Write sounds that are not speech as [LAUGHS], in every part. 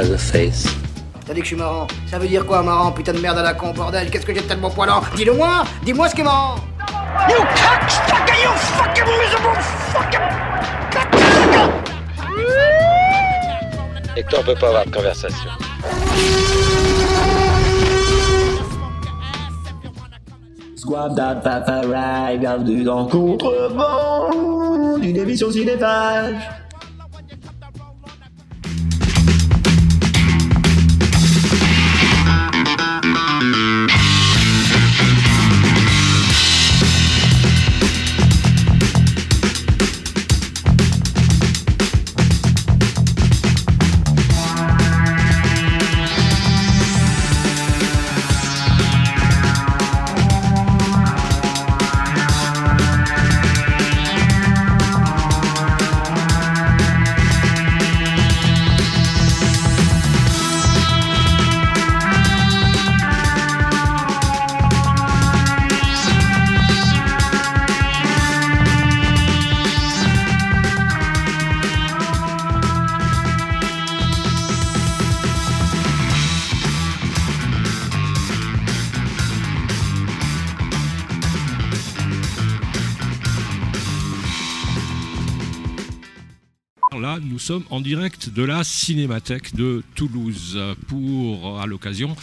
has a face. T'as dit que je suis marrant. Ça veut dire quoi, marrant Putain de merde à la con, bordel? Qu'est-ce que j'ai de tellement poilant? Dis-le moi Dis-moi ce qui est marrant You cocksucker, you fucking miserable fucking Hector peut pas avoir de conversation. Squab paparai, bienvenue dans Contrevent, d'une émission cinéphage. En direct de la Cinémathèque de Toulouse pour, à l'occasion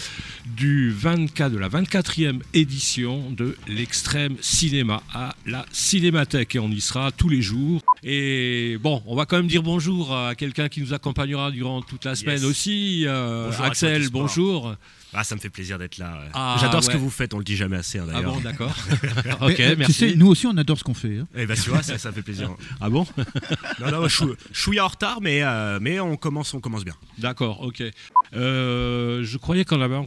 du 24, de la 24e édition de l'Extrême Cinéma à la Cinémathèque. Et on y sera tous les jours. Et bon, on va quand même dire bonjour à quelqu'un qui nous accompagnera durant toute la semaine Yes. aussi. Euh, Bonjour Axel, Sport. Ah, ça me fait plaisir d'être là. ouais. Ah, J'adore ce ouais. que vous faites, on le dit jamais assez hein, Ah bon, d'accord. [LAUGHS] Ok, euh, merci. Tu sais, nous aussi, on adore ce qu'on fait. hein. Eh ben, tu vois, ça, ça me fait plaisir. [LAUGHS] Ah bon? [LAUGHS] Non, non, je suis en retard, mais, euh, mais on, commence, on commence bien. D'accord, ok. Euh, je croyais qu'on avait,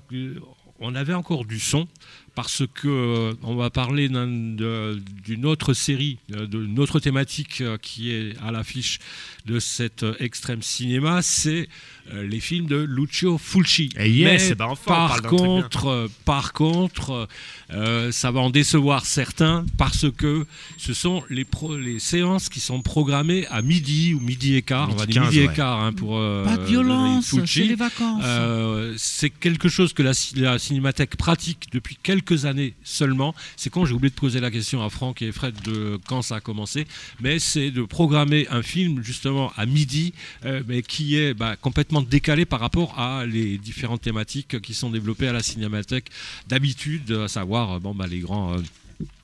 on avait encore du son parce que on va parler d'une autre série, d'une autre thématique qui est à l'affiche de cet extrême cinéma, c'est les films de Lucio Fulci. Yes, Mais eh ben enfin, on par contre, euh, par contre, euh, ça va en décevoir certains parce que ce sont les, pro- les séances qui sont programmées à midi ou midi et quart. on va Midi dire 15, midi et quart hein, pour euh, Pas de violence, c'est les vacances. Euh, c'est quelque chose que la, ci- la Cinémathèque pratique depuis quelques années seulement. C'est quand j'ai oublié de poser la question à Franck et Fred de quand ça a commencé, mais c'est de programmer un film justement à midi, euh, mais qui est bah, complètement décalé par rapport à les différentes thématiques qui sont développées à la Cinémathèque d'habitude, à savoir euh, bon, bah, les grands.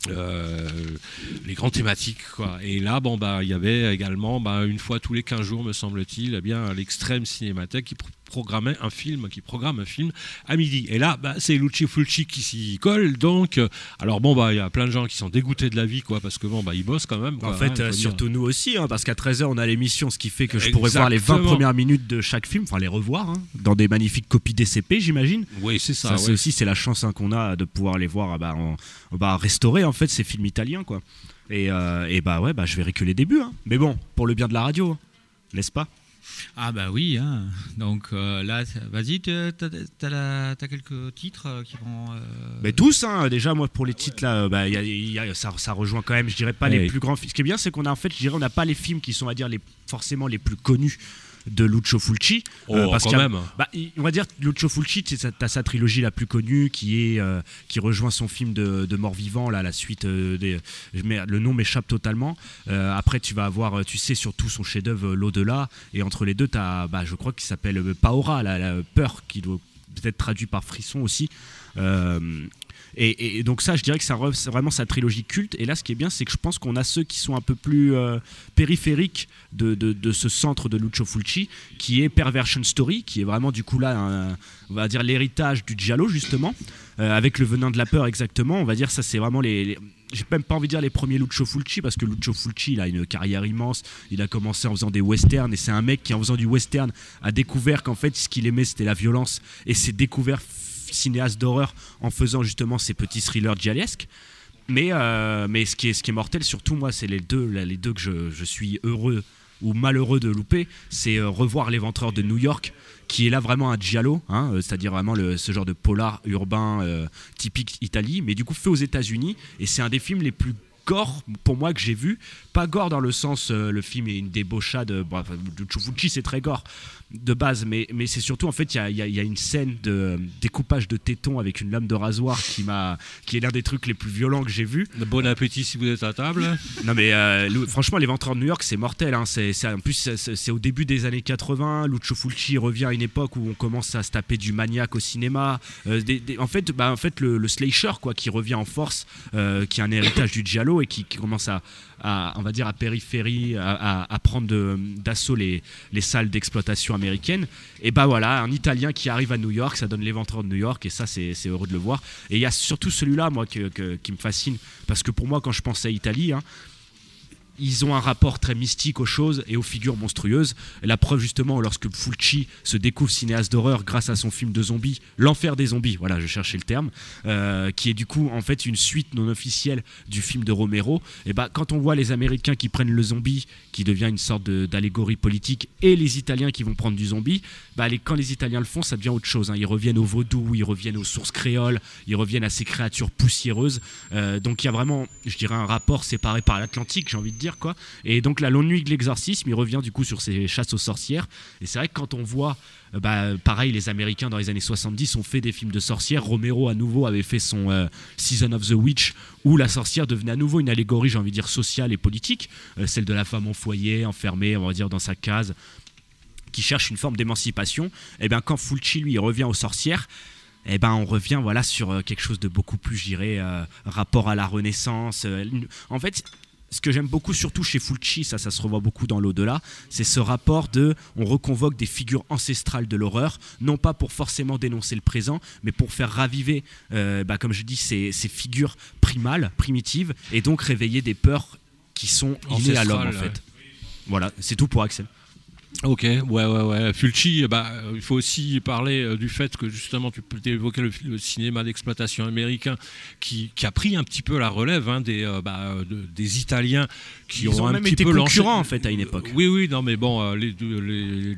Euh, les grandes thématiques quoi. et là bon bah il y avait également bah, une fois tous les 15 jours me semble-t-il eh bien l'extrême cinémathèque qui pro- programmait un film qui programme un film à midi et là bah, c'est Lucio Fulci qui s'y colle donc euh, alors bon bah il y a plein de gens qui sont dégoûtés de la vie quoi parce que bon bah ils bossent quand même quoi, En hein, fait, faut euh, surtout nous aussi, hein, parce qu'à 13h, on a l'émission, ce qui fait que je pourrais voir les 20 Exactement. premières minutes de chaque film, enfin les revoir, hein, dans des magnifiques copies DCP, j'imagine. oui c'est ça, Ça, c'est aussi c'est la chance hein, qu'on a de pouvoir les voir ah bah, en, bah, restaurer en fait ces films italiens quoi. Et, euh, et bah ouais bah je verrai que les débuts hein. Mais bon, pour le bien de la radio, n'est-ce pas? Ah bah oui, hein. donc euh, là, c'est- vas-y, t'as t'as quelques titres euh, qui vont... euh, Mais tous, hein, déjà, moi, pour les titres, là, bah, il y a- il y a- ça, ça rejoint quand même, je dirais pas Oui. les plus grands films. Ce qui est bien, c'est qu'on a, en fait, je dirais, on n'a pas les films qui sont, on va dire, les, forcément les plus connus de Lucio Fulci. Oh, quand qu'il y a- même. bah, on va dire Lucio Fulci, sa, t'as sa trilogie la plus connue qui est euh, qui rejoint son film de, de mort vivant là, la suite euh, des, le nom m'échappe totalement. Euh, après, tu vas avoir, euh, tu sais, surtout son chef-d'œuvre euh, l'au-delà, et entre les deux, t'as, bah, je crois qu'il s'appelle euh, Paora, la, la peur, qui doit peut-être traduit par frisson aussi. Euh, et, donc ça, je dirais que ça c'est vraiment sa trilogie culte. Et là, ce qui est bien, c'est que je pense qu'on a ceux qui sont un peu plus euh, périphériques de, ce centre de Lucio Fulci, qui est Perversion Story, qui est vraiment du coup là, on va dire l'héritage du Giallo justement, euh, avec le venin de la peur exactement. On va dire ça, c'est vraiment les, les- j'ai même pas envie de dire les premiers Lucio Fulci parce que Lucio Fulci il a une carrière immense. Il a commencé en faisant des westerns et c'est un mec qui en faisant du western a découvert qu'en fait ce qu'il aimait c'était la violence et s'est découvert cinéaste d'horreur en faisant justement ces petits thrillers gialesques. Mais, euh, mais ce, qui est, ce qui est mortel, surtout moi, c'est les deux, les deux que je, suis heureux ou malheureux de louper, c'est euh, revoir L'éventreur de New York, qui est là vraiment un giallo, hein, euh, c'est-à-dire vraiment ce genre de polar urbain typique Italie, mais du coup fait aux États-Unis, et c'est un des films les plus gore pour moi que j'ai vu. Pas gore dans le sens le film est une débauchade. Bon, enfin, Fulci c'est très gore de base, mais, mais c'est surtout en fait il y a, y a- il y a une scène de découpage de tétons avec une lame de rasoir qui m'a qui est l'un des trucs les plus violents que j'ai vu. Bon appétit si vous êtes à table. Non mais euh, franchement les Ventreurs de New York c'est mortel hein. c'est, en plus c'est, au début des années 80 Lucio Fulci revient à une époque où on commence à se taper du maniaque au cinéma Euh, des- des- en fait bah, en fait le, le slasher quoi qui revient en force euh, qui est un héritage du giallo et qui, qui commence à, à, on va dire à périphérie à, prendre d'assaut les, les salles d'exploitation américaines. Et bah voilà un Italien qui arrive à New York ça donne les Ventreurs de New York et ça c'est, c'est heureux de le voir. Et il y a surtout celui-là moi qui me fascine parce que pour moi quand je pense à Italie hein, ils ont un rapport très mystique aux choses et aux figures monstrueuses. La preuve justement, lorsque Fulci se découvre cinéaste d'horreur grâce à son film de zombies, L'enfer des zombies, voilà, je cherchais le terme, euh, qui est du coup en fait une suite non officielle du film de Romero. Et bah quand on voit les Américains qui prennent le zombie, qui devient une sorte d'allégorie politique, et les Italiens qui vont prendre du zombie, bah les- quand les Italiens le font, ça devient autre chose. hein. Ils reviennent au vaudou, ils reviennent aux sources créoles, ils reviennent à ces créatures poussiéreuses. Euh, donc il y a vraiment, je dirais, un rapport séparé par l'Atlantique, j'ai envie de dire Et donc la longue nuit de l'exorcisme, il revient du coup sur ces chasses aux sorcières. Et c'est vrai que quand on voit, euh, bah, pareil, les Américains dans les années 70 ont fait des films de sorcières. Romero à nouveau avait fait son euh, Season of the Witch, où la sorcière devenait à nouveau une allégorie, j'ai envie de dire, sociale et politique, Euh, celle de la femme en foyer, enfermée, on va dire, dans sa case qui cherche une forme d'émancipation, et bien quand Fulci lui revient aux sorcières, eh ben on revient voilà sur quelque chose de beaucoup plus, je dirais, euh, rapport à la Renaissance. en fait, ce que j'aime beaucoup, surtout chez Fulci, ça, ça se revoit beaucoup dans l'au-delà, c'est ce rapport de, on reconvoque des figures ancestrales de l'horreur, non pas pour forcément dénoncer le présent, mais pour faire raviver, euh, bah, comme je dis, ces, ces figures primales, primitives, et donc réveiller des peurs qui sont innées à l'homme en fait. Voilà, c'est tout pour Axel. Ok, ouais, ouais, ouais. Fulci, bah, il faut aussi parler euh, du fait que justement, tu peux évoquer le, le cinéma d'exploitation américain qui, a pris un petit peu la relève hein, des, euh, bah, de- des Italiens qui Ils ont, ont un même petit été peu concurrents, en fait, à une époque. Oui, oui, non, mais bon, euh, les, les,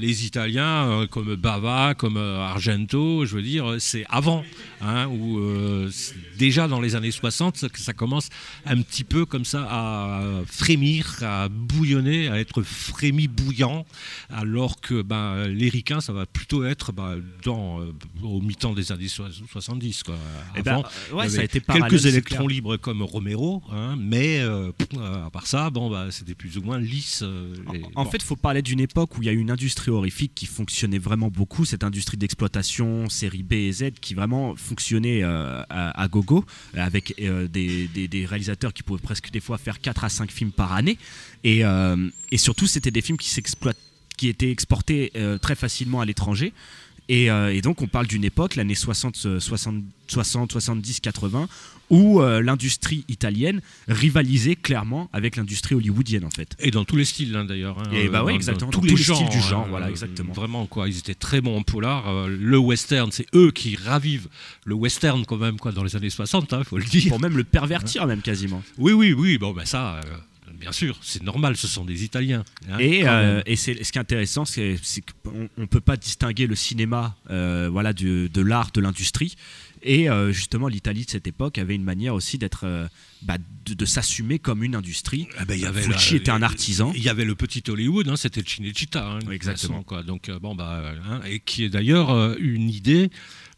les Italiens euh, comme Bava, comme euh, Argento, je veux dire, c'est avant, hein, où euh, c'est déjà dans les années 60, ça- que ça commence un petit peu comme ça à frémir, à bouillonner, à être frémi bouillant, alors que ben, les ricains, ça va plutôt être ben, dans, au mi-temps des années so- 70. Quoi. Eh ben, Avant, ouais, il y ça a été parallèle, quelques électrons libres comme Romero, hein, mais euh, euh, à part ça, bon, bah, c'était plus ou moins lisse. euh, En bon. fait, il faut parler d'une époque où il y a eu une industrie horrifique qui fonctionnait vraiment beaucoup, cette industrie d'exploitation, série B et Z, qui vraiment fonctionnait euh, à, à gogo, avec des, des- des réalisateurs qui pouvaient presque des fois faire 4 à 5 films par année. Et, et surtout, c'était des films qui, étaient exportés très facilement à l'étranger. Et, euh, et donc, on parle d'une époque, l'année 60, euh, 60, 60, 70, 80, où euh, l'industrie italienne rivalisait clairement avec l'industrie hollywoodienne, en fait. Et dans tous les styles, hein, d'ailleurs. hein, Et bah ouais, dans- exactement, dans dans tous tous les les styles du genre, hein, voilà, euh, exactement. Vraiment, quoi. Ils étaient très bons en polar. euh, le western, c'est eux qui ravivent le western, quand même, quoi, dans les années 60, il faut le dire. Pour même le pervertir, même quasiment. Oui, oui, oui. Bon, ben ça, bien sûr, c'est normal, ce sont des Italiens. hein, Et, euh, et ce qui est intéressant, c'est qu'on ne peut pas distinguer le cinéma euh, voilà, du- de l'art, de l'industrie. Et euh, justement, l'Italie de cette époque avait une manière aussi d'être, euh, bah, de, de s'assumer comme une industrie. Ah ben, y avait Fulci la- était un artisan. Il y avait le petit Hollywood, hein, c'était le Cinecittà. Hein, Exactement. façon, quoi. Donc, bon, bah, hein, et qui est d'ailleurs euh, une idée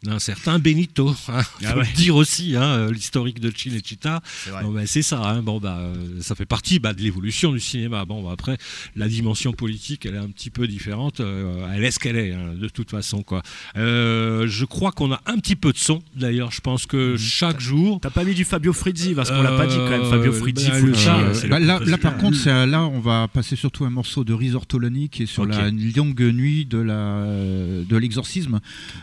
d'un certain Benito. Hein, faut Ah ouais. le dire aussi, hein, euh, l'historique de Cinecittà. C'est ben, c'est ça. hein. Bon, bah, euh, ça fait partie bah, de l'évolution du cinéma. Bon, après, la dimension politique, elle est un petit peu différente. euh, elle est ce qu'elle est, hein, de toute façon. Quoi. Euh, je crois qu'on a un petit peu de son. D'ailleurs, je pense Mhm. que chaque jour. T'as pas mis du Fabio Frizzi parce qu'on l'a pas dit quand même. Fabio Frizzi, bah, le- c'est Bah, le là, par contre, c'est- là, on va passer surtout un morceau de Risortolani qui est sur Ok. la longue nuit de la de l'exorcisme.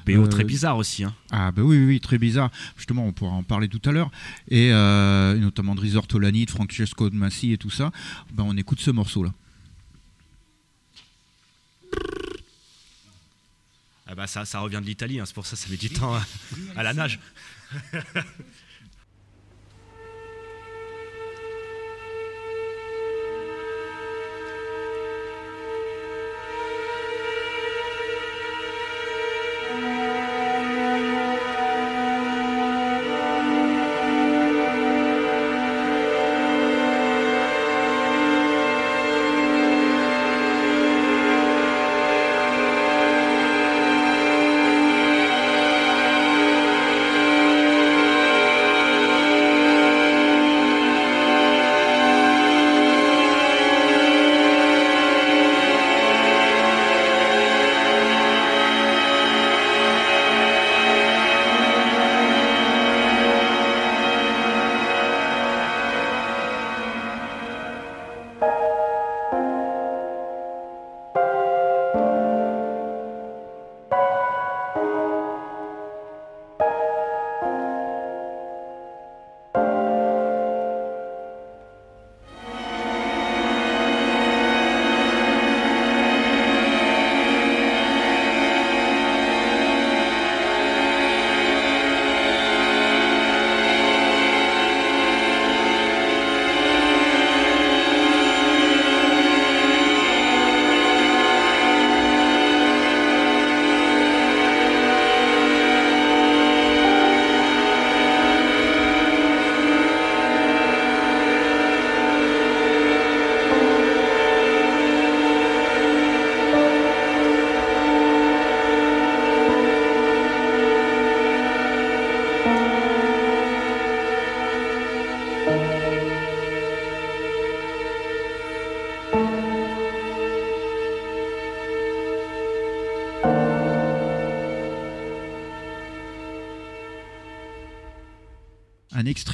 BO euh, très bizarre aussi. Hein. Ah bah oui, oui, oui, très bizarre. Justement, on pourra en parler tout à l'heure. Et euh, notamment de Risortolani, de Francesco de Massi et tout ça. Ben, on écoute ce morceau-là. Ah bah ça, ça revient de l'Italie, hein, c'est pour ça que ça met du temps à, à la nage. [LAUGHS]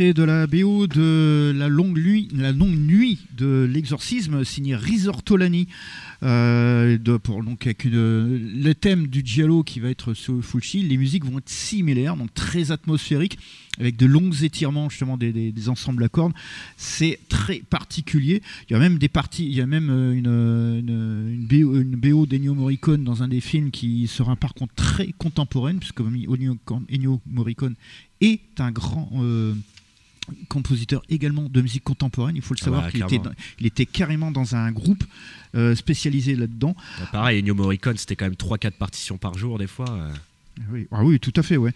de la BO de la longue nuit, la longue nuit de l'exorcisme signé Risortolani. Euh, donc avec le thème du giallo qui va être sur Fulci, les musiques vont être similaires, donc très atmosphériques, avec de longs étirements justement des, ensembles à cordes. C'est très particulier. Il y a même des parties, il y a même euh, une, BO, une BO d'Ennio Morricone dans un des films qui sera par contre très contemporaine, puisque Ennio Morricone est un grand euh, compositeur également de musique contemporaine. Il faut le Ah savoir bah, qu'il était, il était carrément dans un groupe euh, spécialisé là-dedans. Bah, pareil, Ennio Morricone, c'était quand même 3-4 partitions par jour, des fois. euh. Oui, ah oui, tout à fait, ouais.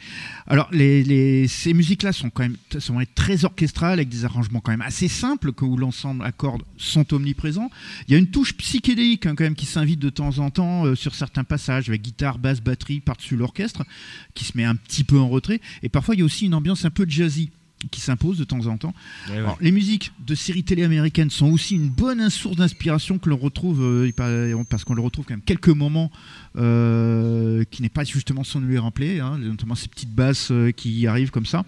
Alors, les, les- ces musiques-là sont quand même sont très orchestrales, avec des arrangements quand même assez simples, que- où l'ensemble à cordes sont omniprésents. Il y a une touche psychédélique hein, quand même qui s'invite de temps en temps euh, sur certains passages, avec guitare, basse, batterie par-dessus l'orchestre, qui se met un petit peu en retrait. Et parfois, il y a aussi une ambiance un peu jazzy qui s'impose de temps en temps. Ouais, ouais. Alors, les musiques de séries télé américaines sont aussi une bonne source d'inspiration que l'on retrouve, euh, par- parce qu'on le retrouve quand même quelques moments euh, qui n'est pas justement son lui rempli, hein, notamment ces petites basses euh, qui arrivent comme ça.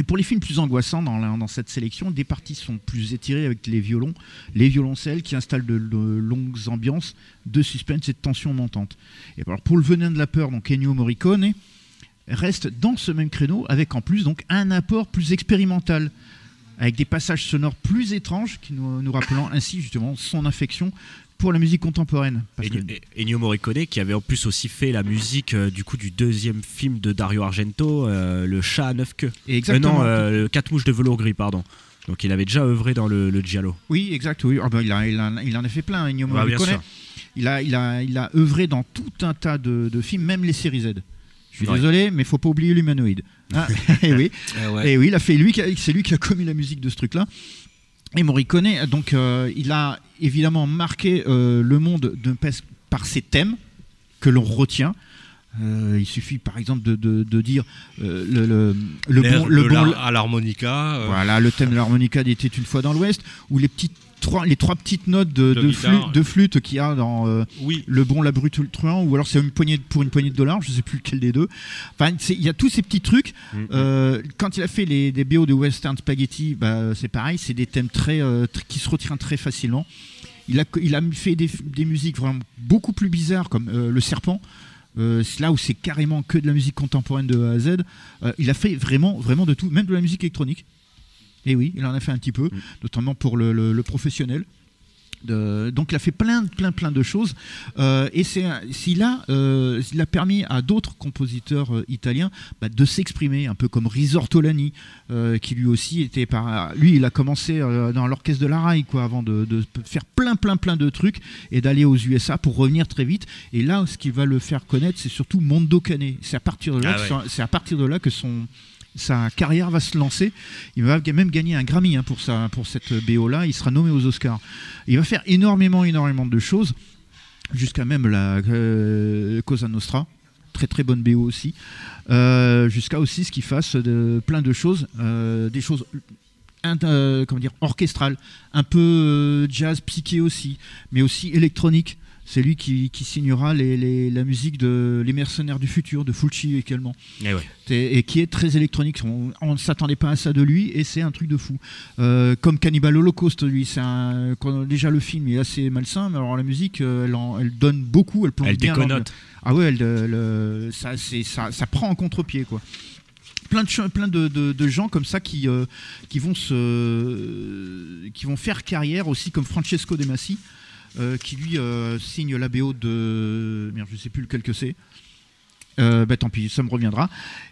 Et pour les films plus angoissants dans, la- dans cette sélection, des parties sont plus étirées avec les violons, les violoncelles qui installent de, de longues ambiances de suspense et de tension montante. Et alors pour le venin de la peur, donc Ennio Morricone reste dans ce même créneau avec en plus donc un apport plus expérimental avec des passages sonores plus étranges qui nous, nous rappelant ainsi justement son affection pour la musique contemporaine. Ennio, Ennio Morricone qui avait en plus aussi fait la musique euh, du coup du deuxième film de Dario Argento, euh, Le chat à neuf queues. Et exactement. Euh, non, euh, Quatre mouches de velours gris, pardon. Donc il avait déjà œuvré dans le, le Giallo. Oui, exact. Oui. Ah ben, il, a- il a- il en a fait plein, Ennio Ah, Morricone. sûr. il, a, il, a, il a œuvré dans tout un tas de, de films, même les séries Z. Je suis Ouais. désolé, mais faut pas oublier l'humanoïde. [LAUGHS] [LAUGHS] Et oui, et oui, il a fait lui, qui a- c'est lui qui a commis la musique de ce truc-là. Et Morricone, donc, euh, il a évidemment marqué euh, le monde de, par ses thèmes que l'on retient. Euh, il suffit par exemple de, de- de dire euh, le, le, bon, le à l'harmonica. euh, voilà, le thème de l'harmonica d'était une fois dans l'Ouest, ou les petites trois, les trois petites notes de, De de, guitare, flûte, ouais. de flûte qu'il y a dans euh, Oui. le bon, la brute ou le truand, ou alors c'est une poignée pour une poignée de dollars, je sais plus lequel des deux. Enfin, il y a tous ces petits trucs. Mm. Euh, quand il a fait les, des BO de Western Spaghetti, bah, c'est pareil, c'est des thèmes très, euh, qui se retiennent très facilement. Il a, il a fait des, des musiques vraiment beaucoup plus bizarres, comme Le Serpent. Euh, là où c'est carrément que de la musique contemporaine de A à Z. Euh, il a fait vraiment, vraiment de tout, même de la musique électronique. Et oui, il en a fait un petit peu, notamment pour le, le- le professionnel. De- donc il a fait plein, plein, plein de choses. Euh, et c'est, s'il a, euh, il a permis à d'autres compositeurs euh, italiens bah, de s'exprimer, un peu comme Risortolani, qui lui aussi était par, lui, il a commencé dans l'orchestre de la Rai, quoi, avant de, de faire plein, plein, plein de trucs et d'aller aux USA pour revenir très vite. Et là, ce qui va le faire connaître, c'est surtout Mondo Cane. C'est à partir de là, Ah ouais. c'est à partir de là que son sa carrière va se lancer. Il va même gagner un Grammy hein, pour, cette BO là. Il sera nommé aux Oscars. Il va faire énormément, énormément de choses, jusqu'à même la euh, Cosa Nostra. Très très bonne BO aussi. Euh, jusqu'à aussi ce qu'il fasse de, plein de choses, euh, des choses comment dire, orchestrales, un peu jazz psyché aussi, mais aussi électronique. C'est lui qui, qui signera les, les- la musique de Les Mercenaires du Futur, de Fulci également Et ouais. et, et qui est très électronique. On ne s'attendait pas à ça de lui et c'est un truc de fou. Euh, comme Cannibal Holocaust, lui, c'est déjà le film est assez malsain, mais alors la musique, euh, elle, en- elle donne beaucoup, elle plonge Elle bien. déconnote. Ah ouais, elle, euh, le- ça, ça, ça prend en contre-pied quoi. Plein de, plein de, de- de gens comme ça qui, euh, qui, vont se, qui vont faire carrière aussi, comme Francesco De Massi, qui lui euh, signe la BO de. Merde, je sais plus lequel que c'est. Euh, bah, tant pis, ça me reviendra.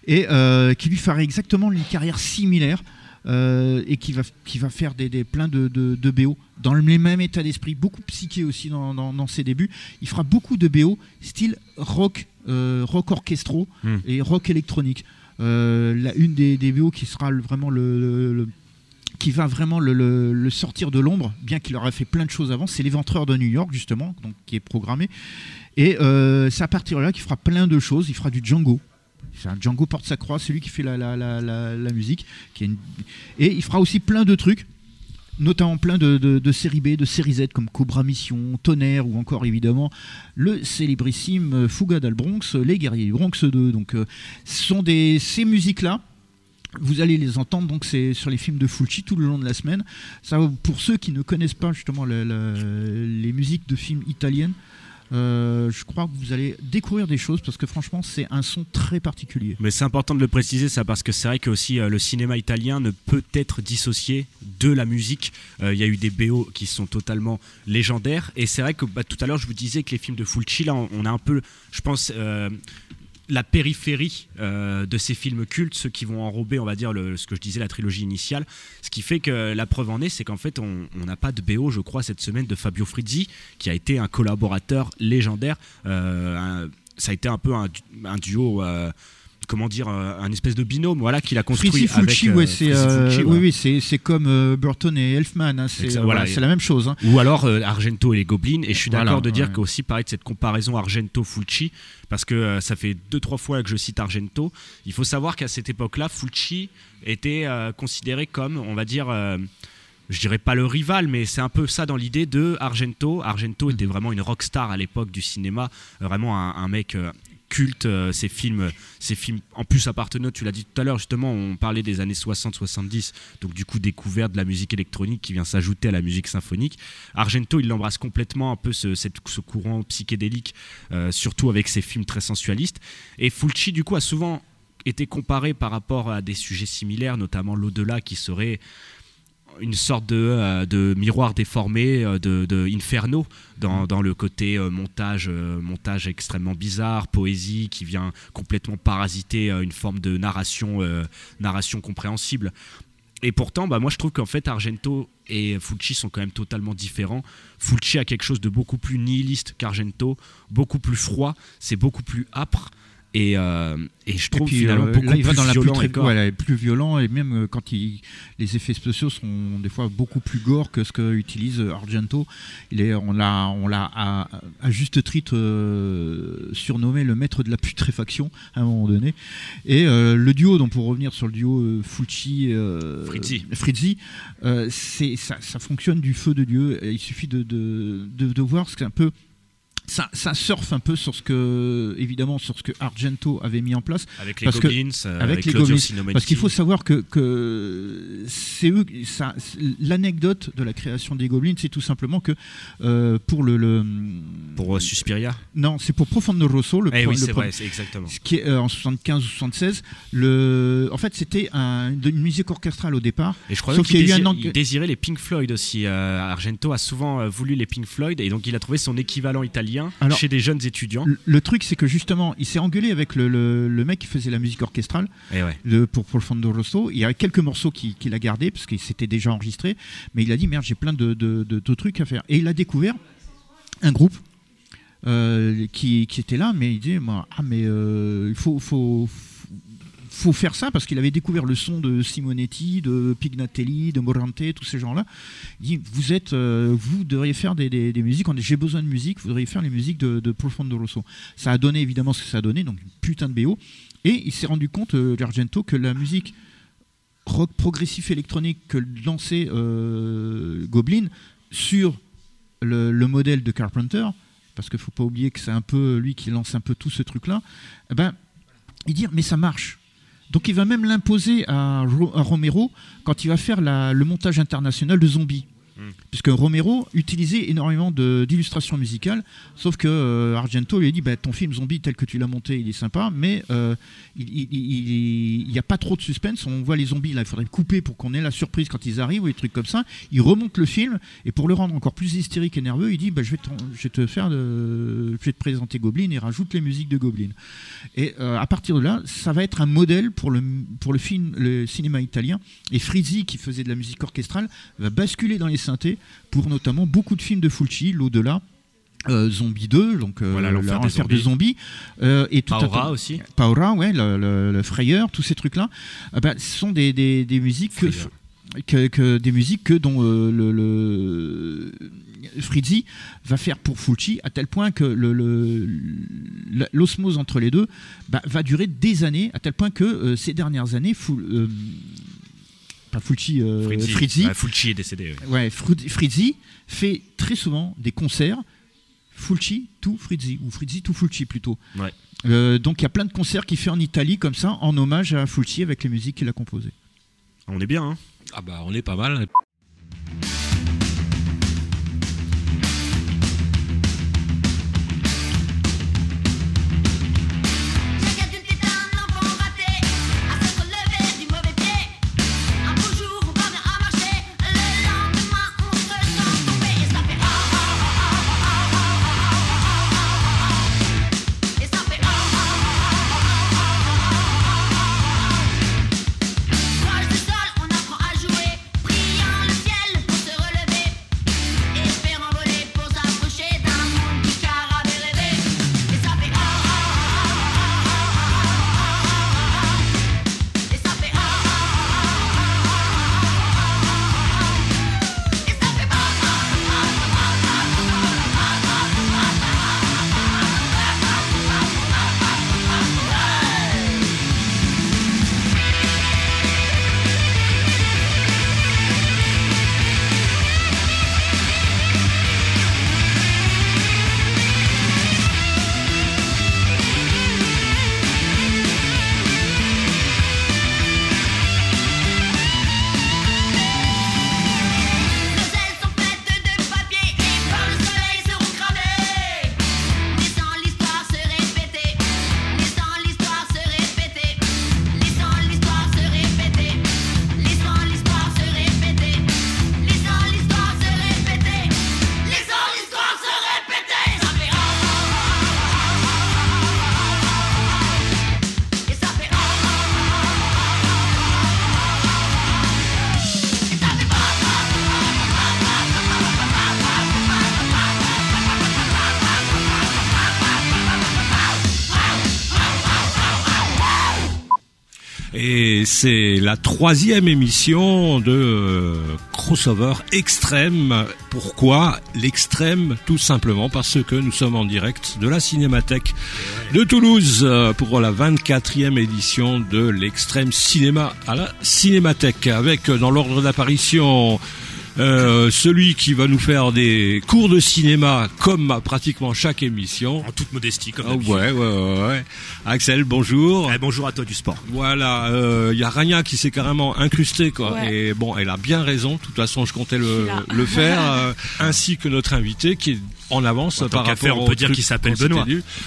Et euh, qui lui ferait exactement une carrière similaire. euh, et qui va, qui va faire des, des plein de, de, de BO dans le même état d'esprit, beaucoup psyché aussi dans, dans, dans ses débuts. Il fera beaucoup de BO style rock, euh, rock orchestro Hmm. et rock électronique. Euh, la, une des, des BO qui sera le- vraiment le, le- le- qui va vraiment le, sortir de l'ombre, bien qu'il aurait fait plein de choses avant, c'est l'éventreur de New York justement, donc qui est programmé. Et euh, c'est à partir de là qu'il fera plein de choses. Il fera du Django. Django porte sa croix, c'est lui qui fait la, la, musique. Et il fera aussi plein de trucs, notamment plein de, de, de séries B, de séries Z comme Cobra Mission, Tonnerre ou encore évidemment le célébrissime Fuga d'Al Bronx, Les Guerriers du Bronx 2. Donc euh, ce sont des, ces musiques-là Vous allez les entendre, donc c'est sur les films de Fulci tout le long de la semaine. Pour ceux qui ne connaissent pas justement le- le- les musiques de films italiennes, euh, je crois que vous allez découvrir des choses parce que franchement, c'est un son très particulier. Mais c'est important de le préciser, ça, parce que c'est vrai que aussi euh, le cinéma italien ne peut être dissocié de la musique. Euh, Il y a eu des BO qui sont totalement légendaires, et c'est vrai que bah, tout à l'heure je vous disais que les films de Fulci, là, on a un peu, je pense. La périphérie euh, de ces films cultes, ceux qui vont enrober, on va dire, ce que je disais, la trilogie initiale. Ce qui fait que la preuve en est, c'est qu'en fait, on n'a pas de BO, je crois, cette semaine de Fabio Frizzi, qui a été un collaborateur légendaire. Euh, ça a été un peu un duo. euh, Comment dire, euh, un espèce de binôme, voilà, qu'il a construit Fulci, avec. euh, ouais, c'est euh, Fulci, oui, oui, c'est c'est comme Burton et Elfman, hein, c'est voilà. la même chose. hein. Ou alors Argento et les Goblins. Et je suis Voilà, d'accord de dire ouais. qu'aussi pareil de cette comparaison Argento-Fulci, parce que ça fait deux trois fois que je cite Argento. Il faut savoir qu'à cette époque-là, Fulci était considéré comme, on va dire. je dirais pas le rival, mais c'est un peu ça dans l'idée de Argento. Argento était vraiment une rockstar à l'époque du cinéma, vraiment un, un mec euh, culte. euh, ses films, ses films, en plus appartenaient, tu l'as dit tout à l'heure, justement, on parlait des années 60-70, donc du coup découverte de la musique électronique qui vient s'ajouter à la musique symphonique. Argento, il embrasse complètement un peu ce, ce courant psychédélique, euh, surtout avec ses films très sensualistes. Et Fulci, du coup, a souvent été comparé par rapport à des sujets similaires, notamment l'au-delà qui serait une sorte de, euh, de miroir déformé euh, de, Inferno dans, dans le côté euh, montage, montage extrêmement bizarre, poésie qui vient complètement parasiter une forme de narration, narration compréhensible. Et pourtant, bah, moi je trouve qu'en fait Argento et Fulci sont quand même totalement différents. Fulci a quelque chose de beaucoup plus nihiliste qu'Argento, beaucoup plus froid, c'est beaucoup plus âpre. Et, euh, et je Et trouve puis finalement euh, beaucoup là, il va plus dans la plus, violent très- encore. voilà, plus violent et même euh, quand il, les effets spéciaux sont des fois beaucoup plus gore que ce que utilise Argento. Il est, on l'a, on l'a à, à juste titre euh, surnommé le maître de la putréfaction à un moment donné. Et euh, le duo, donc pour revenir sur le duo Fulci, c'est ça, ça fonctionne du feu de dieu. Et il suffit de, de, de, de voir ce qu'un peu ça, ça surfe un peu sur ce que, évidemment, sur ce que Argento avait mis en place. Avec les Parce Goblins, euh, avec avec, les Goblins. Parce qu'il faut savoir que, que c'est eux, ça, l'anecdote de la création des Goblins, c'est tout simplement que euh, pour le, le- Pour euh, Suspiria. non, c'est pour Profondo Rosso, le, Eh pro- oui, le vrai, exactement. ce qui est euh, en 75 ou 76. Le, en fait, c'était un, une musique orchestrale au départ. Et je crois qu'il qu'il y a eu désire- un angle- il désirait les Pink Floyd aussi. Argento a souvent voulu les Pink Floyd et donc il a trouvé son équivalent italien Alors, chez des jeunes étudiants. Le, le truc, c'est que justement, il s'est engueulé avec le, le- le mec qui faisait la musique orchestrale. Et ouais. de- pour, pour le Fondo Rosso. Il y a quelques morceaux qu'il a gardés parce qu'il s'était déjà enregistré, mais il a dit merde, j'ai plein de, de- de- de trucs à faire. Et il a découvert un groupe euh, qui, qui était là, mais il dit moi, ah mais euh, il faut, faut, faut faire ça parce qu'il avait découvert le son de Simonetti, de Pignatelli, de Morante, tous ces gens-là. Il dit vous êtes, euh, vous devriez faire des, des- des musiques. J'ai besoin de musique, vous devriez faire les musiques de, de Profondo Rosso. Ça a donné évidemment ce que ça a donné, donc une putain de BO. Et il s'est rendu compte, euh, que la musique rock progressif électronique que lançait euh, Goblin sur le, le modèle de Carpenter, parce qu'il faut pas oublier que c'est un peu lui qui lance un peu tout ce truc-là, eh ben, il dit mais ça marche. Donc il va même l'imposer à, Ro- à Romero quand il va faire le montage international de Zombie. Puisque Romero utilisait énormément d'illustrations musicales, sauf que euh, Argento lui a dit bah, ton film zombie tel que tu l'as monté, il est sympa, mais euh, il n'y a pas trop de suspense. On voit les zombies là, il faudrait couper pour qu'on ait la surprise quand ils arrivent ou des trucs comme ça. Il remonte le film et pour le rendre encore plus hystérique et nerveux, il dit bah, je, vais te faire, je vais te présenter Goblin et rajoute les musiques de Goblin. Et euh, à partir de là, ça va être un modèle pour le, pour le film, le cinéma italien. Et Frizzi, qui faisait de la musique orchestrale, va basculer dans les pour notamment beaucoup de films de Fulci, l'au-delà. euh, Zombie 2, donc euh, Voilà, l'enfer des l'enfer des zombies, euh, et tout Paura aussi. Paura, ouais, le, le- le Frayeur, tous ces trucs-là, ah ben, ce sont des, des- des musiques que, Frayeur. que, que- des musiques que dont euh, le, le- Frizzi va faire pour Fulci à tel point que le- le- la- l'osmose entre les deux bah, va durer des années, à tel point que euh, ces dernières années, Ful- euh, pas Fulci, euh, Frizzi. Frizzi, Ouais, Fulci est décédé. ouais. ouais, Frizzi fait très souvent des concerts Fulci tout Frizzi, ou Frizzi tout Fulci plutôt. Ouais. Euh, donc il y a plein de concerts qu'il fait en Italie comme ça, en hommage à Fulci avec les musiques qu'il a composées. On est bien, hein Ah bah on est pas mal. C'est la troisième émission de euh, crossover extrême. Pourquoi l'extrême? Tout simplement parce que nous sommes en direct de la Cinémathèque de Toulouse euh, pour la 24e édition de l'extrême cinéma à la Cinémathèque. Avec euh, dans l'ordre d'apparition euh, celui qui va nous faire des cours de cinéma comme à pratiquement chaque émission. En toute modestie, comme Ah d'habitude. ouais, ouais, ouais, ouais. Axel, bonjour. Eh, bonjour à toi du sport. Voilà, il y a Rania qui s'est carrément incrustée quoi. Ouais. Et bon, elle a bien raison. De toute façon, je comptais le, [LAUGHS] faire, euh, ainsi que notre invité qui est en avance par rapport faire, on au peut dire qu'il s'appelle Benoît.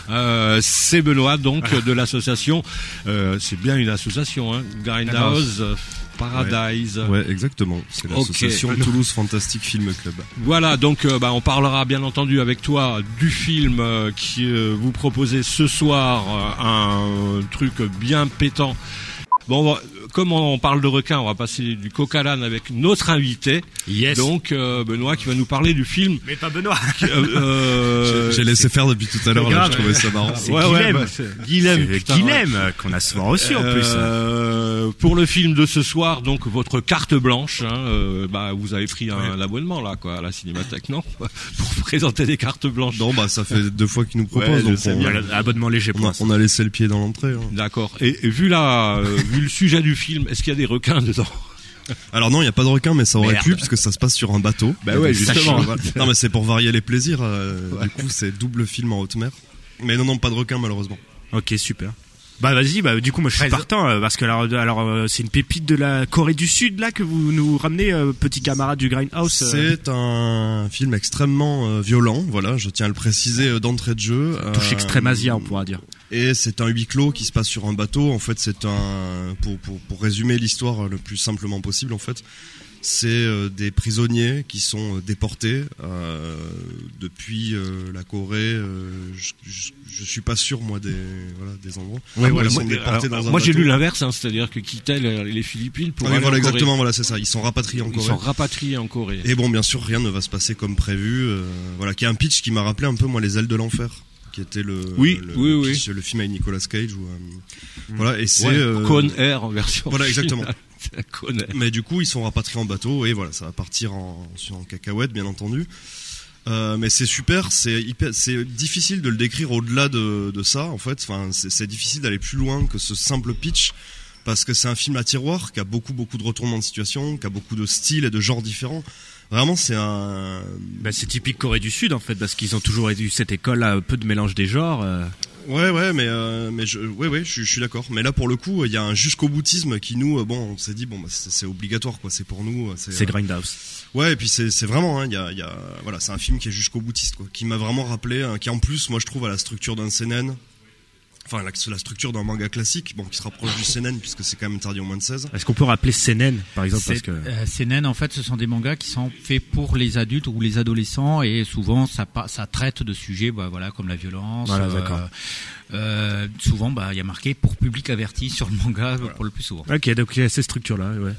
Euh, c'est Benoît donc [LAUGHS] de l'association. euh, c'est bien une association, hein, Grindhouse euh, Paradise. Ouais, exactement. C'est l'association Ok. Toulouse Fantastic Film Club. Voilà, donc euh, bah, on parlera bien entendu avec toi du film euh, qui euh, vous proposait ce soir un truc bien pétant. Bon, on va- comme on parle de requin, on va passer du coq à l'âne avec notre invité. Yes. Donc euh, Benoît qui va nous parler du film. mais pas Benoît. [LAUGHS] euh, J'ai laissé faire depuis tout à l'heure, je trouvais ça marrant. C'est ouais, ouais, Guilhem. bah, Guilhem, putain, Guilhem, qu'on a souvent reçu en plus. Euh, pour le film de ce soir, donc votre carte blanche, hein, euh, bah vous avez pris un abonnement là, quoi, à la Cinémathèque, non? [LAUGHS] Pour présenter des cartes blanches. Non, bah ça fait [LAUGHS] deux fois qu'ils nous proposent, Ouais, donc on, bien. Voilà, abonnement léger on a, on a laissé le pied dans l'entrée. hein. D'accord. Et, et vu la, euh, vu le sujet du film, est-ce qu'il y a des requins dedans? Alors non, il n'y a pas de requin, mais ça aurait Merde. pu, puisque ça se passe sur un bateau. Bah ouais, justement. [LAUGHS] Non, mais c'est pour varier les plaisirs. euh, Du coup, c'est double film en haute mer. Mais non, non, pas de requin, malheureusement. Ok, super. Bah vas-y, bah du coup moi je suis partant euh, parce que alors, alors euh, c'est une pépite de la Corée du Sud là que vous nous ramenez, euh, petit camarade du Grindhouse. euh. C'est un film extrêmement euh, violent, voilà, je tiens à le préciser euh, d'entrée de jeu. touche Euh, extrême Asia, on pourra dire. Et c'est un huis clos qui se passe sur un bateau. En fait, c'est un pour, pour, pour résumer l'histoire le plus simplement possible. En fait, c'est euh, des prisonniers qui sont euh, déportés euh, depuis euh, la Corée. euh, je, je suis pas sûr moi des voilà des endroits. Ouais, Ils voilà, moi, moi, j'ai lu l'inverse, hein, c'est-à-dire que quittaient les, les Philippines pour Ah aller voilà en Corée. exactement, voilà c'est ça. Ils sont rapatriés en Ils Corée. sont rapatriés en Corée. Et bon, bien sûr, rien ne va se passer comme prévu. voilà, qui est un pitch qui m'a rappelé un peu moi les ailes de l'enfer, qui était le Oui, le, oui, oui. le film avec Nicolas Cage. Où, euh, Voilà, et c'est Ouais, euh, Con Air en version. Voilà, exactement. [LAUGHS] Mais du coup, ils sont rapatriés en bateau et voilà, ça va partir en, cacahuète, bien entendu. Euh, mais c'est super, c'est c'est difficile de le décrire au-delà de, de ça, en fait. Enfin, c'est c'est difficile d'aller plus loin que ce simple pitch parce que c'est un film à tiroir qui a beaucoup beaucoup de retournements de situation, qui a beaucoup de styles et de genres différents. Vraiment, c'est un. Bah, c'est typique Corée du Sud en fait, parce qu'ils ont toujours eu cette école un peu de mélange des genres. euh. Ouais, ouais, mais euh, mais je, ouais, ouais, je, suis- je suis d'accord. Mais là, pour le coup, il y a un jusqu'au boutisme qui nous, euh, bon, on s'est dit bon, bah, c'est obligatoire, quoi. C'est pour nous. euh, C'est euh, Grindhouse. Ouais, et puis c'est c'est vraiment, hein, il y a, il y a, voilà, c'est un film qui est jusqu'au boutiste, quoi, qui m'a vraiment rappelé, hein, qui en plus, moi, je trouve à la structure d'un seinen, enfin la, la structure d'un manga classique, bon, qui se rapproche du seinen puisque c'est quand même interdit au moins de 16. Est-ce qu'on peut rappeler Senen par exemple parce que euh, naines, en fait, ce sont des mangas qui sont faits pour les adultes ou les adolescents et souvent ça, traite de sujets, bah, voilà, comme la violence. Voilà, d'accord. euh, souvent, bah, il y a marqué pour public averti sur le manga pour le plus souvent. Ok, donc il y a ces structures là, ouais.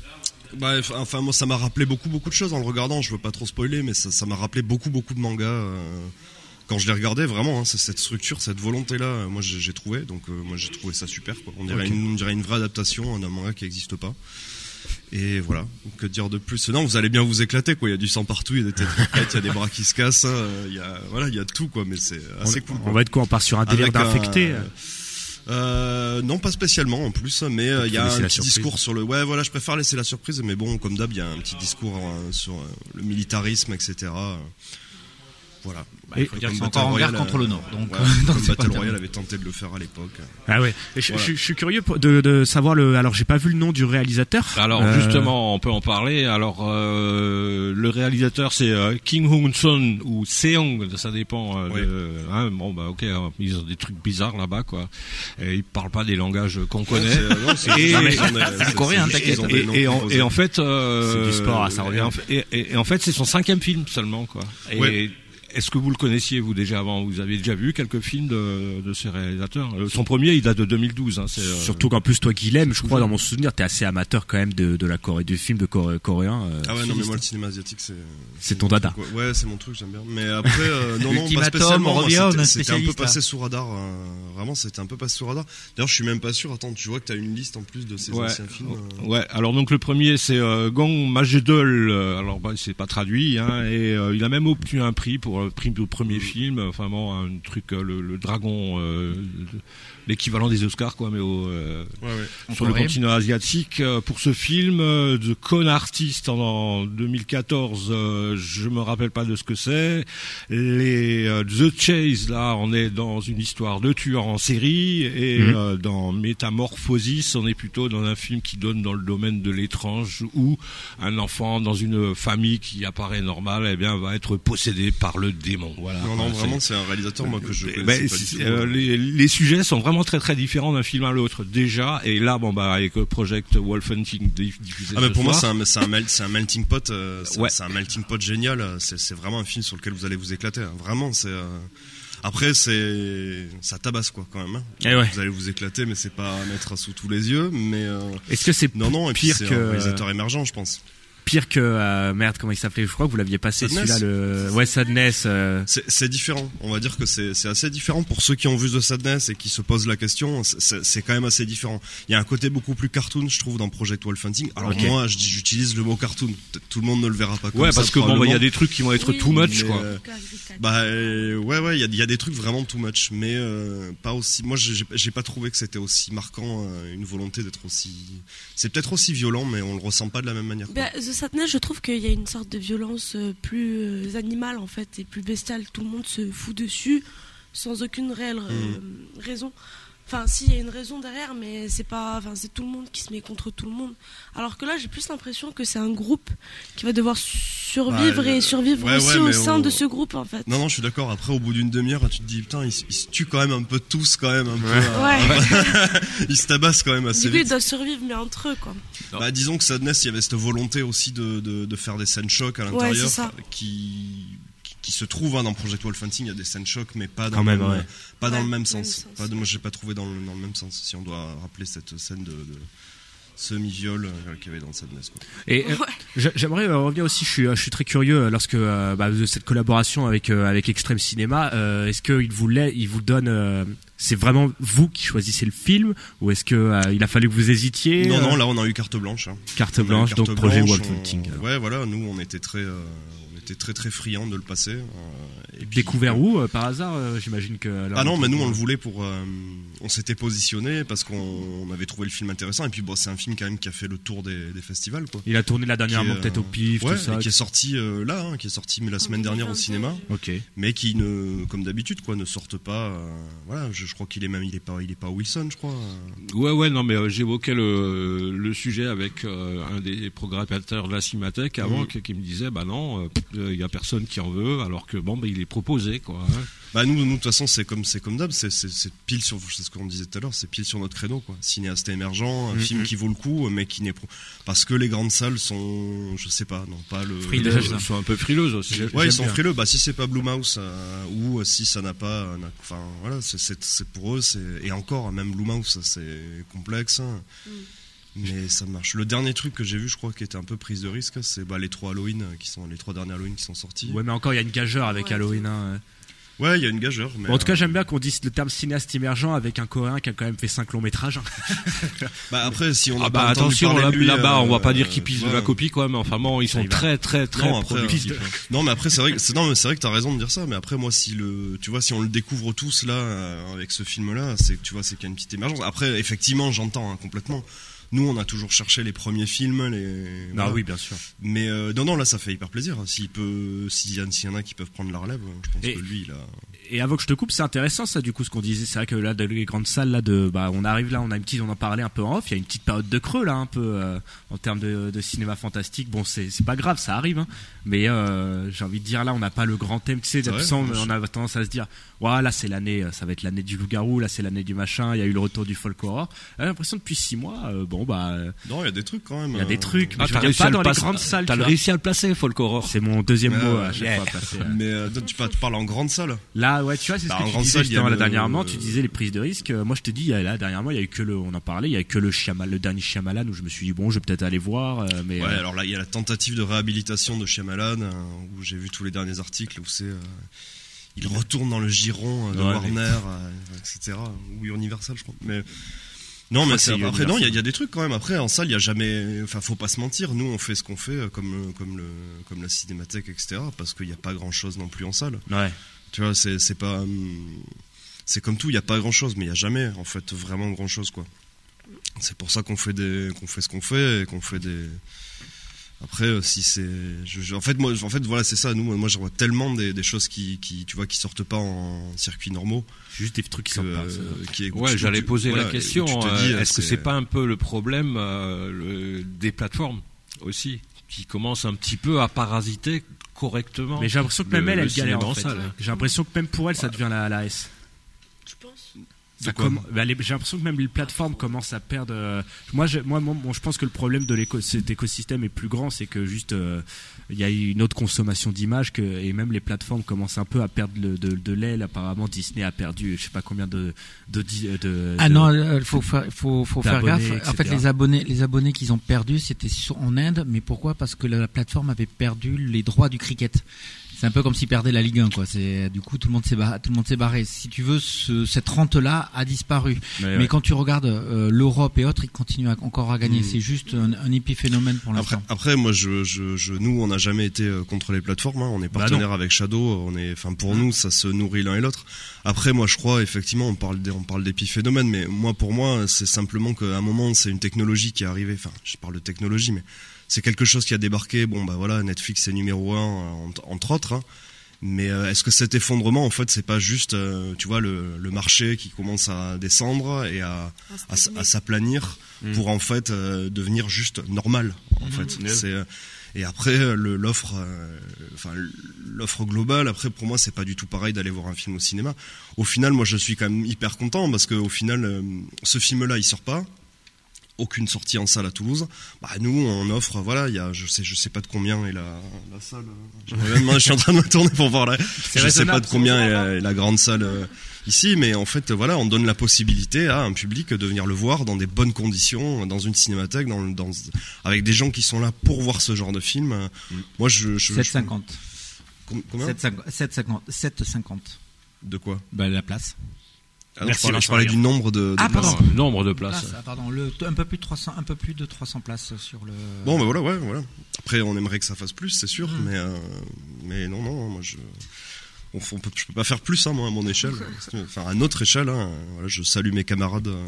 Bah, enfin, moi, ça m'a rappelé beaucoup, beaucoup de choses en le regardant. Je veux pas trop spoiler, mais ça ça m'a rappelé beaucoup, beaucoup de mangas. Euh, quand je les regardais, vraiment, hein, c'est cette structure, cette volonté-là, euh, moi j'ai trouvé. Donc, euh, moi j'ai trouvé ça super. Quoi. On, dirait une, on dirait une vraie adaptation d'un manga qui n'existe pas. Et voilà, que dire de plus? Non, vous allez bien vous éclater, quoi. Il y a du sang partout, il y a des têtes qui pètent, il y a des bras qui se cassent, hein, il y a, voilà, il y a tout, quoi. Mais c'est assez cool. On va être quoi? On part sur un délire un- d'infecté Euh, non, pas spécialement en plus, mais euh, il y a un petit discours sur le. Ouais, voilà, je préfère laisser la surprise, mais bon, comme d'hab, il y a un petit discours euh, sur euh, le militarisme, etc. Voilà. il faut dire qu'ils encore en guerre contre euh, le Nord, donc, ouais, euh, [LAUGHS] donc comme Battle. Royale avait tenté de le faire à l'époque. Ah ouais. Et je, Voilà. je- je suis curieux de, de savoir le. Alors j'ai pas vu le nom du réalisateur. Alors Euh, justement, on peut en parler. Alors euh, le réalisateur c'est euh, Kim Hoon Son ou Seong, ça dépend. euh, hein, bon bah ok, hein, ils ont des trucs bizarres là-bas quoi. Et ils parlent pas des langages qu'on connaît. et, en, composés. et en fait, euh, C'est du sport, hein, ça revient. Et en, et- et- et en fait, c'est son cinquième film seulement quoi. Et Ouais. Est-ce que vous le connaissiez vous déjà avant? Vous avez déjà vu quelques films de, de ces réalisateurs? Euh, Son premier, il date de 2012. Hein, c'est, euh, Surtout qu'en plus toi Guilhem, je crois dans mon souvenir, t'es assez amateur quand même de, de la Corée, du film de Coré- coréen. euh, Ah ouais, non, mais moi, le cinéma asiatique, c'est. C'est ton dada. truc, Ouais, Ouais, c'est mon truc, j'aime bien. Mais après, euh, [LAUGHS] non, non, pas spécialement. on moi, revient, c'était- C'était un peu passé là. sous radar. euh, Vraiment, c'était un peu passé sous radar. D'ailleurs, je suis même pas sûr. Attends, tu vois que t'as une liste en plus de ces Ouais. anciens films. euh. Ouais, alors donc le premier c'est euh, Gong Majedol, alors bah, c'est pas traduit, hein, et euh, il a même obtenu un prix pour prix du premier film, enfin bon, un truc, euh, le, dragon, euh, l'équivalent des Oscars quoi, mais au, euh, Ouais, ouais. sur le continent asiatique. Euh, Pour ce film, euh, The Con Artist en, en 2014, euh, je me rappelle pas de ce que c'est. Les euh, The Chase, là, on est dans une histoire de tueur en série, et euh, dans Métamorphosis, on est plutôt dans un film qui donne dans le domaine de l'étrange, où un enfant dans une famille qui apparaît normale, eh bien, va être possédé par le démon. Voilà. Non, non, Enfin, vraiment, c'est- un réalisateur, moi, que je connaissais pas c'est- du tout. euh, les, les sujets sont vraiment très très différents d'un film à l'autre déjà et là bon bah avec euh, Project Wolf Hunting diff- diffusé Ah mais pour moi c'est un, un, mel- un melting pot, euh, c'est Ouais. un melting pot génial. C'est vraiment un film sur lequel vous allez vous éclater. hein. Vraiment c'est. euh, Après c'est ça tabasse quoi quand même. hein. Eh ouais. Vous allez vous éclater mais c'est pas à mettre sous tous les yeux. Mais euh, Est-ce que c'est non non et pire que un réalisateur émergent je pense. Pire que euh, merde comment il s'appelait? Je crois que vous l'aviez passé Sadness celui-là le ouais Sadness. euh, C'est différent. On va dire que c'est c'est assez différent pour ceux qui ont vu The Sadness et qui se posent la question. c'est- quand même assez différent. Il y a un côté beaucoup plus cartoon, je trouve, dans Project Wolf Hunting. Alors Ok. moi, j'utilise le mot cartoon. Tout le monde ne le verra pas comme ouais ça. parce que bon bah il y a des trucs qui vont être Oui, too much mais, quoi euh, Bah euh, ouais ouais, il y a, il y a des trucs vraiment too much, mais euh, pas aussi. Moi, j'ai pas trouvé que c'était aussi marquant euh, une volonté d'être aussi. C'est peut-être aussi violent, mais on le ressent pas de la même manière. quoi. Bah, The Je trouve qu'il y a une sorte de violence euh, plus euh, animale en fait et plus bestiale. Tout le monde se fout dessus sans aucune réelle euh, raison. Enfin, si, il y a une raison derrière, mais c'est pas. Enfin, c'est tout le monde qui se met contre tout le monde. Alors que là, j'ai plus l'impression que c'est un groupe qui va devoir survivre Bah, et survivre ouais, aussi ouais, au sein on- de ce groupe en fait. Non non, je suis d'accord. Après, au bout d'une demi-heure, tu te dis putain, ils, se- ils se tuent quand même un peu tous quand même. Un peu, Ouais. [LAUGHS] ils se tabassent quand même assez Du coup, ils doivent survivre, mais entre eux quoi. Bah, disons que Sadness, il y avait cette volonté aussi de, de, de faire des scènes chocs à l'intérieur c'est ça. qui, qui, se trouvent hein, dans Project Wolf Hunting. Il y a des scènes chocs, mais pas dans, Quand le, même, même, ouais. pas dans Ouais, le même même sens. sens. Pas de, moi, j'ai pas trouvé dans le, dans le même sens. Si on doit rappeler cette scène de, de semi-viol euh, qu'il y avait dans Sadness. Quoi. Et euh, Ouais. j'a- j'aimerais euh, revenir aussi. Je suis, je suis très curieux euh, lorsque euh, bah, de cette collaboration avec euh, avec Extreme Cinéma. euh, est-ce qu'il vous il vous donne euh, c'est vraiment vous qui choisissez le film ou est-ce que euh, il a fallu que vous hésitiez Non, euh, non, là on a eu carte blanche. hein. carte On blanche carte donc projet blanche, Wolf on- Hunting. Ouais, voilà, nous on était très, euh, était très très friand de le passer. euh, et puis- Découvert où euh, par hasard euh, J'imagine que. Ah non, mais nous on le voulait pour. euh, on s'était positionné parce qu'on on avait trouvé le film intéressant. Et puis bon, c'est un film quand même qui a fait le tour des, des festivals. Quoi. Il a tourné Qui est, peut-être au euh, pif, ouais, tout ça. et qui est sorti euh, là, hein, qui est sorti mais la semaine dernière au cinéma, Ok. mais qui ne, comme d'habitude, quoi, ne sortent pas. euh, voilà, je, je crois qu'il est même, il est pas, il est pas à Wilson, je crois. euh. Ouais, ouais, non, mais euh, j'évoquais le, le sujet avec euh, un des programmateurs de la Cinémathèque avant qui, qui me disait, bah non, il y a personne qui en veut, alors que bon, bah, il est proposé, quoi. hein. Bah nous, nous de toute façon, c'est comme c'est comme d'hab, c'est pile sur, c'est ce qu'on disait tout à l'heure, c'est pile sur notre créneau, quoi. Cinéaste émergent, un Mhm. film qui vaut le coup, mais qui n'est pro- parce que les grandes salles sont, je sais pas, non pas le. Frileuses. Ils sont un peu frileuses aussi. Ouais, ils sont bien. frileux. Bah, si c'est pas Blumhouse euh, ou si ça n'a pas, enfin voilà, c'est- pour eux. c'est- Et encore, même Blumhouse, ça, c'est complexe. hein. Mais ça marche. Le dernier truc que j'ai vu, je crois, qui était un peu prise de risque, c'est bah, les trois Halloween euh, qui sont les trois derniers Halloween qui sont sortis. Ouais, mais encore, il y a une gageure avec Ouais, Halloween. hein. Ouais, il y a une gageure. Mais Bon, en tout cas, euh, j'aime bien qu'on dise le terme cinéaste émergent avec un coréen qui a quand même fait 5 longs métrages. [LAUGHS] bah, après, si on a Ah pas bah entendu attention, là-bas, on va pas euh, dire qu'ils pissent de la copie, quoi, mais enfin bon, ils sont très, très, très Non, après, productifs. euh, Non, mais après, c'est vrai que c'est, non, mais c'est vrai que t'as raison de dire ça, mais après, moi, si le, tu vois, si on le découvre tous, là, euh, avec ce film-là, c'est tu vois, c'est qu'il y a une petite émergence. Après, effectivement, j'entends, hein, complètement. Nous, on a toujours cherché les premiers films, les. Ah voilà. oui, bien sûr. Mais euh, non, non, là, ça fait hyper plaisir. S'il peut, s'il y, en a qui peuvent prendre la relève, je pense Et- que lui, il a. Et avant que je te coupe, c'est intéressant ça du coup ce qu'on disait. C'est vrai que là, dans les grandes salles, là, de, bah, on arrive là, on a une petite, on en parlait un peu en off. Il y a une petite période de creux là, un peu euh, en termes de, de cinéma fantastique. Bon, c'est c'est pas grave, ça arrive. hein. Mais euh, j'ai envie de dire là, on n'a pas le grand thème. Tu sais, d'habitude, moi, on, a tendance à se dire, voilà, là c'est l'année, euh, ça va être l'année du loup-garou, là c'est l'année du machin. Il y a eu le retour du folk horror. J'ai l'impression depuis six mois, euh, bon bah, Non, il y a des trucs quand même. il y a des trucs. Mais Ah, je t'as veux dire, réussi pas dans le les grandes salles. T'as réussi à le placer, Folk Horror. C'est mon deuxième Ouais, mot ouais. à chaque fois. Mais tu parles en grande salle. Là, ouais, tu vois, c'est Bah, ce que tu disais justement là le- dernièrement. Tu disais les prises de risque. Euh, Moi, je te dis, a- là dernièrement, il y a eu que le, on en parlait, il y a eu que le Shyamalan, le dernier Shyamalan où je me suis dit bon, je vais peut-être aller voir, euh, mais Ouais, euh, alors là, il y a la tentative de réhabilitation de Shyamalan, euh, où j'ai vu tous les derniers articles où c'est. euh, il retourne dans le giron euh, de Ouais, Warner, euh, etc. Ou Universal, je crois. Mais. Non, mais après, non, il y, a- y des trucs quand même. Après, en salle, il y a jamais. Enfin, faut pas se mentir. Nous, on fait ce qu'on fait, euh, comme, le- comme, le, comme la cinémathèque, etc. Parce qu'il n'y a pas grand chose non plus en salle. ouais. Tu vois, c'est, c'est pas. hum, C'est comme tout, il n'y a pas grand chose, mais il n'y a jamais, en fait, vraiment grand chose, quoi. C'est pour ça qu'on fait, des, qu'on fait ce qu'on fait et qu'on fait des. Après, euh, si c'est. je- je- en fait, moi, en fait, voilà, c'est ça. Nous, moi, je vois tellement des, des choses qui, qui, tu vois, qui sortent pas en circuit normaux. Juste des trucs qui Que, sont pas. euh, qui est- Ouais, tu- j'allais tu- poser voilà, la question. tu te euh, dis, Est-ce que c'est pas un peu le problème euh, le- des plateformes aussi, qui commencent un petit peu à parasiter correctement Mais j'ai l'impression que même le- elle, le elle galère en fait. J'ai l'impression que même pour elle, ça devient la, la S. Ça bah, les- J'ai l'impression que même les plateformes commencent à perdre. euh, Moi, je, moi, moi, bon, je pense que le problème de l'éco- cet écosystème est plus grand, c'est que juste euh, il y a une autre consommation d'images que et même les plateformes commencent un peu à perdre le- de, de l'aile. Apparemment, Disney a perdu, je sais pas combien de de, de, de- Ah non, il faut, faire- faut, faut faire d'abonnés, gaffe. En fait, les abonnés, les abonnés qu'ils ont perdus, c'était sur- en Inde. Mais pourquoi? Parce que la plateforme avait perdu les droits du cricket. C'est un peu comme s'ils perdaient la Ligue 1, quoi. C'est du coup tout le monde s'est barré, tout le monde s'est barré. Si tu veux, ce- cette rente-là a disparu. Mais Mais ouais. quand tu regardes euh, l'Europe et autres, ils continuent à- encore à gagner. Mm. C'est juste un, un épiphénomène pour Après, l'instant. après, moi, je, je, je, nous, on n'a jamais été euh, contre les plateformes. hein. On est Bah partenaire avec Shadow. On est, enfin, pour nous, ça se nourrit l'un et l'autre. Après, moi, je crois effectivement, on parle, des- on parle d'épiphénomène, mais moi, pour moi, c'est simplement qu'à un moment, c'est une technologie qui est arrivée. Enfin, je parle de technologie, mais c'est quelque chose qui a débarqué. Bon, bah voilà, Netflix est numéro un, euh, entre, autres. hein. Mais euh, est-ce que cet effondrement, en fait, c'est pas juste, euh, tu vois, le, le marché qui commence à descendre et à, à, s- à s'aplanir Mm. pour en fait euh, devenir juste normal en fait c'est et après le- l'offre euh, enfin l'offre globale après pour moi c'est pas du tout pareil d'aller voir un film au cinéma au final moi je suis quand même hyper content parce que au final euh, ce film là il sort pas aucune sortie en salle à Toulouse. Bah nous on offre voilà, il y a je sais je sais pas de combien est la la salle. euh, je suis en train de me tourner pour voir là. Je sais pas de combien est la, est la grande salle euh, ici mais en fait voilà, on donne la possibilité à un public de venir le voir dans des bonnes conditions dans une cinémathèque dans, dans avec des gens qui sont là pour voir ce genre de film. Moi je, je, je- 7,50. Com- combien? 7,50. 7,50. De quoi? Bah, la place. Ah non, Merci, je parlais, je du nombre de, de Ah, places. pardon. Nombre de places. Place, ah, pardon, le, un peu plus de 300, un peu plus de 300 places sur le. Bon, ben voilà, ouais, voilà. Après, on aimerait que ça fasse plus, c'est sûr, mais, euh, mais non, non, moi je. On, on peut, je peux pas faire plus, hein, moi, à mon échelle. [LAUGHS] Enfin, à notre échelle, hein, voilà, je salue mes camarades. euh,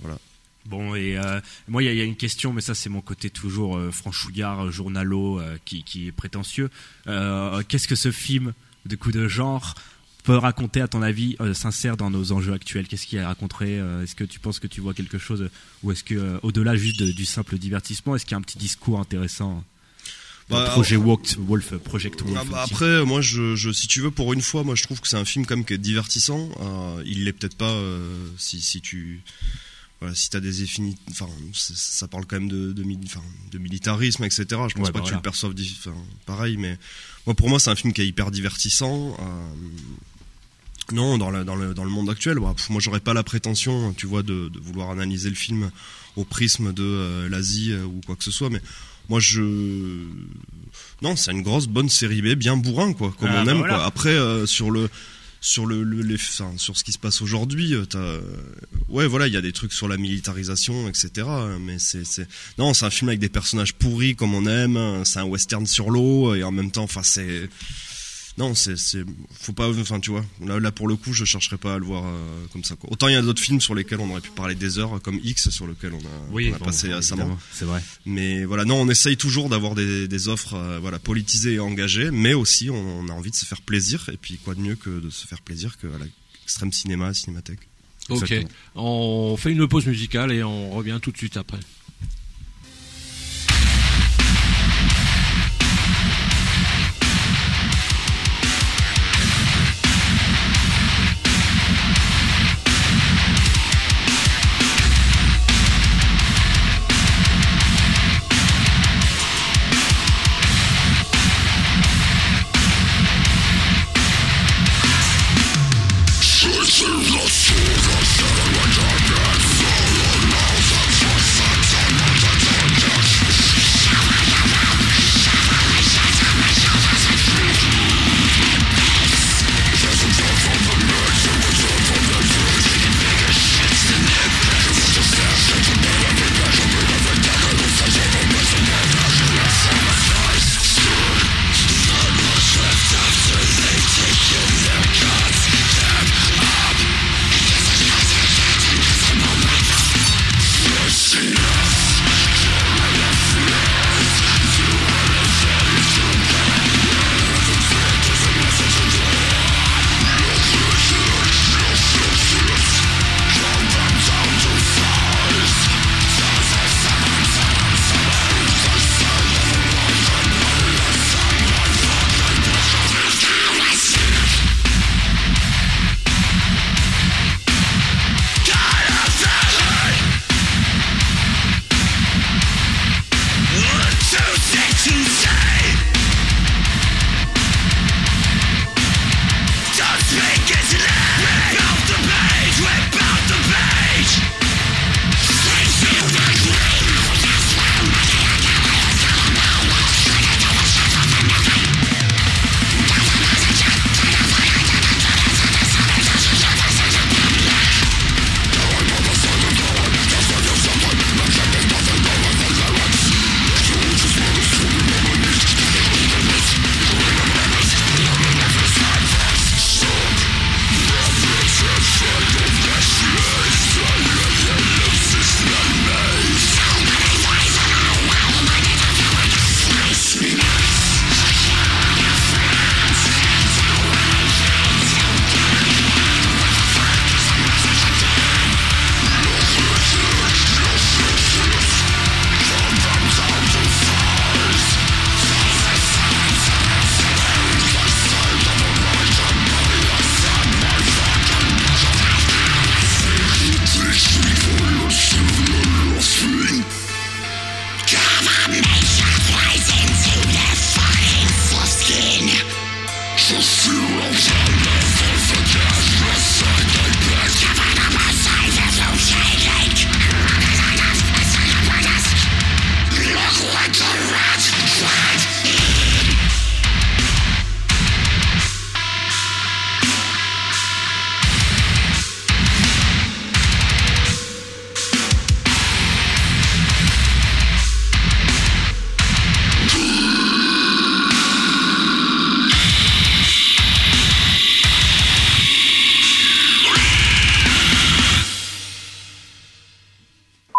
voilà. Bon, et euh, moi, il y, a- il y a une question, mais ça, c'est mon côté toujours euh, franchouillard, journalo, euh, qui, qui est prétentieux. Euh, Qu'est-ce que ce film de coup de genre peut raconter, à ton avis, euh, sincère dans nos enjeux actuels Qu'est-ce qu'il raconterait euh, Est-ce que tu penses que tu vois quelque chose, ou est-ce que, euh, au-delà juste de- du simple divertissement, est-ce qu'il y a un petit discours intéressant dans Bah, projet Walked Wolf, Project Wolf Ah bah aussi après, moi, je, je, si tu veux, pour une fois, moi, je trouve que c'est un film comme qui est divertissant. Euh, il l'est peut-être pas euh, si, si tu, voilà, si t'as des effini- enfin, ça parle quand même de, militarisme, etc. Je pense Ouais, pas bah que tu le enfin, pareil, mais moi, pour moi, c'est un film qui est hyper divertissant. euh, non, dans, la- dans, le, dans le monde actuel, bah, pff, moi, j'aurais pas la prétention, tu vois, de, de vouloir analyser le film au prisme de euh, l'Asie euh, ou quoi que ce soit, mais moi, je non, c'est une grosse bonne série B, bien bourrin quoi, comme Ah, on bah aime voilà. quoi. Après euh, sur le sur le, le- les, enfin, sur ce qui se passe aujourd'hui, euh, ouais voilà, il y a des trucs sur la militarisation, etc. Mais c'est c'est non, c'est un film avec des personnages pourris comme on aime. C'est un western sur l'eau et en même temps, enfin c'est non, c'est faut pas, enfin tu vois, là, là pour le coup, je chercherais pas à le voir euh, comme ça quoi. Autant il y a d'autres films sur lesquels on aurait pu parler des heures, comme X sur lequel on a, Oui, on a bon, passé bon, récemment. c'est vrai. Mais voilà, non, on essaye toujours d'avoir des, des offres euh, voilà, politisées et engagées, mais aussi on, on a envie de se faire plaisir. Et puis quoi de mieux que de se faire plaisir que à l'extrême cinéma, cinémathèque. Ok, Exactement. on fait une pause musicale et on revient tout de suite après.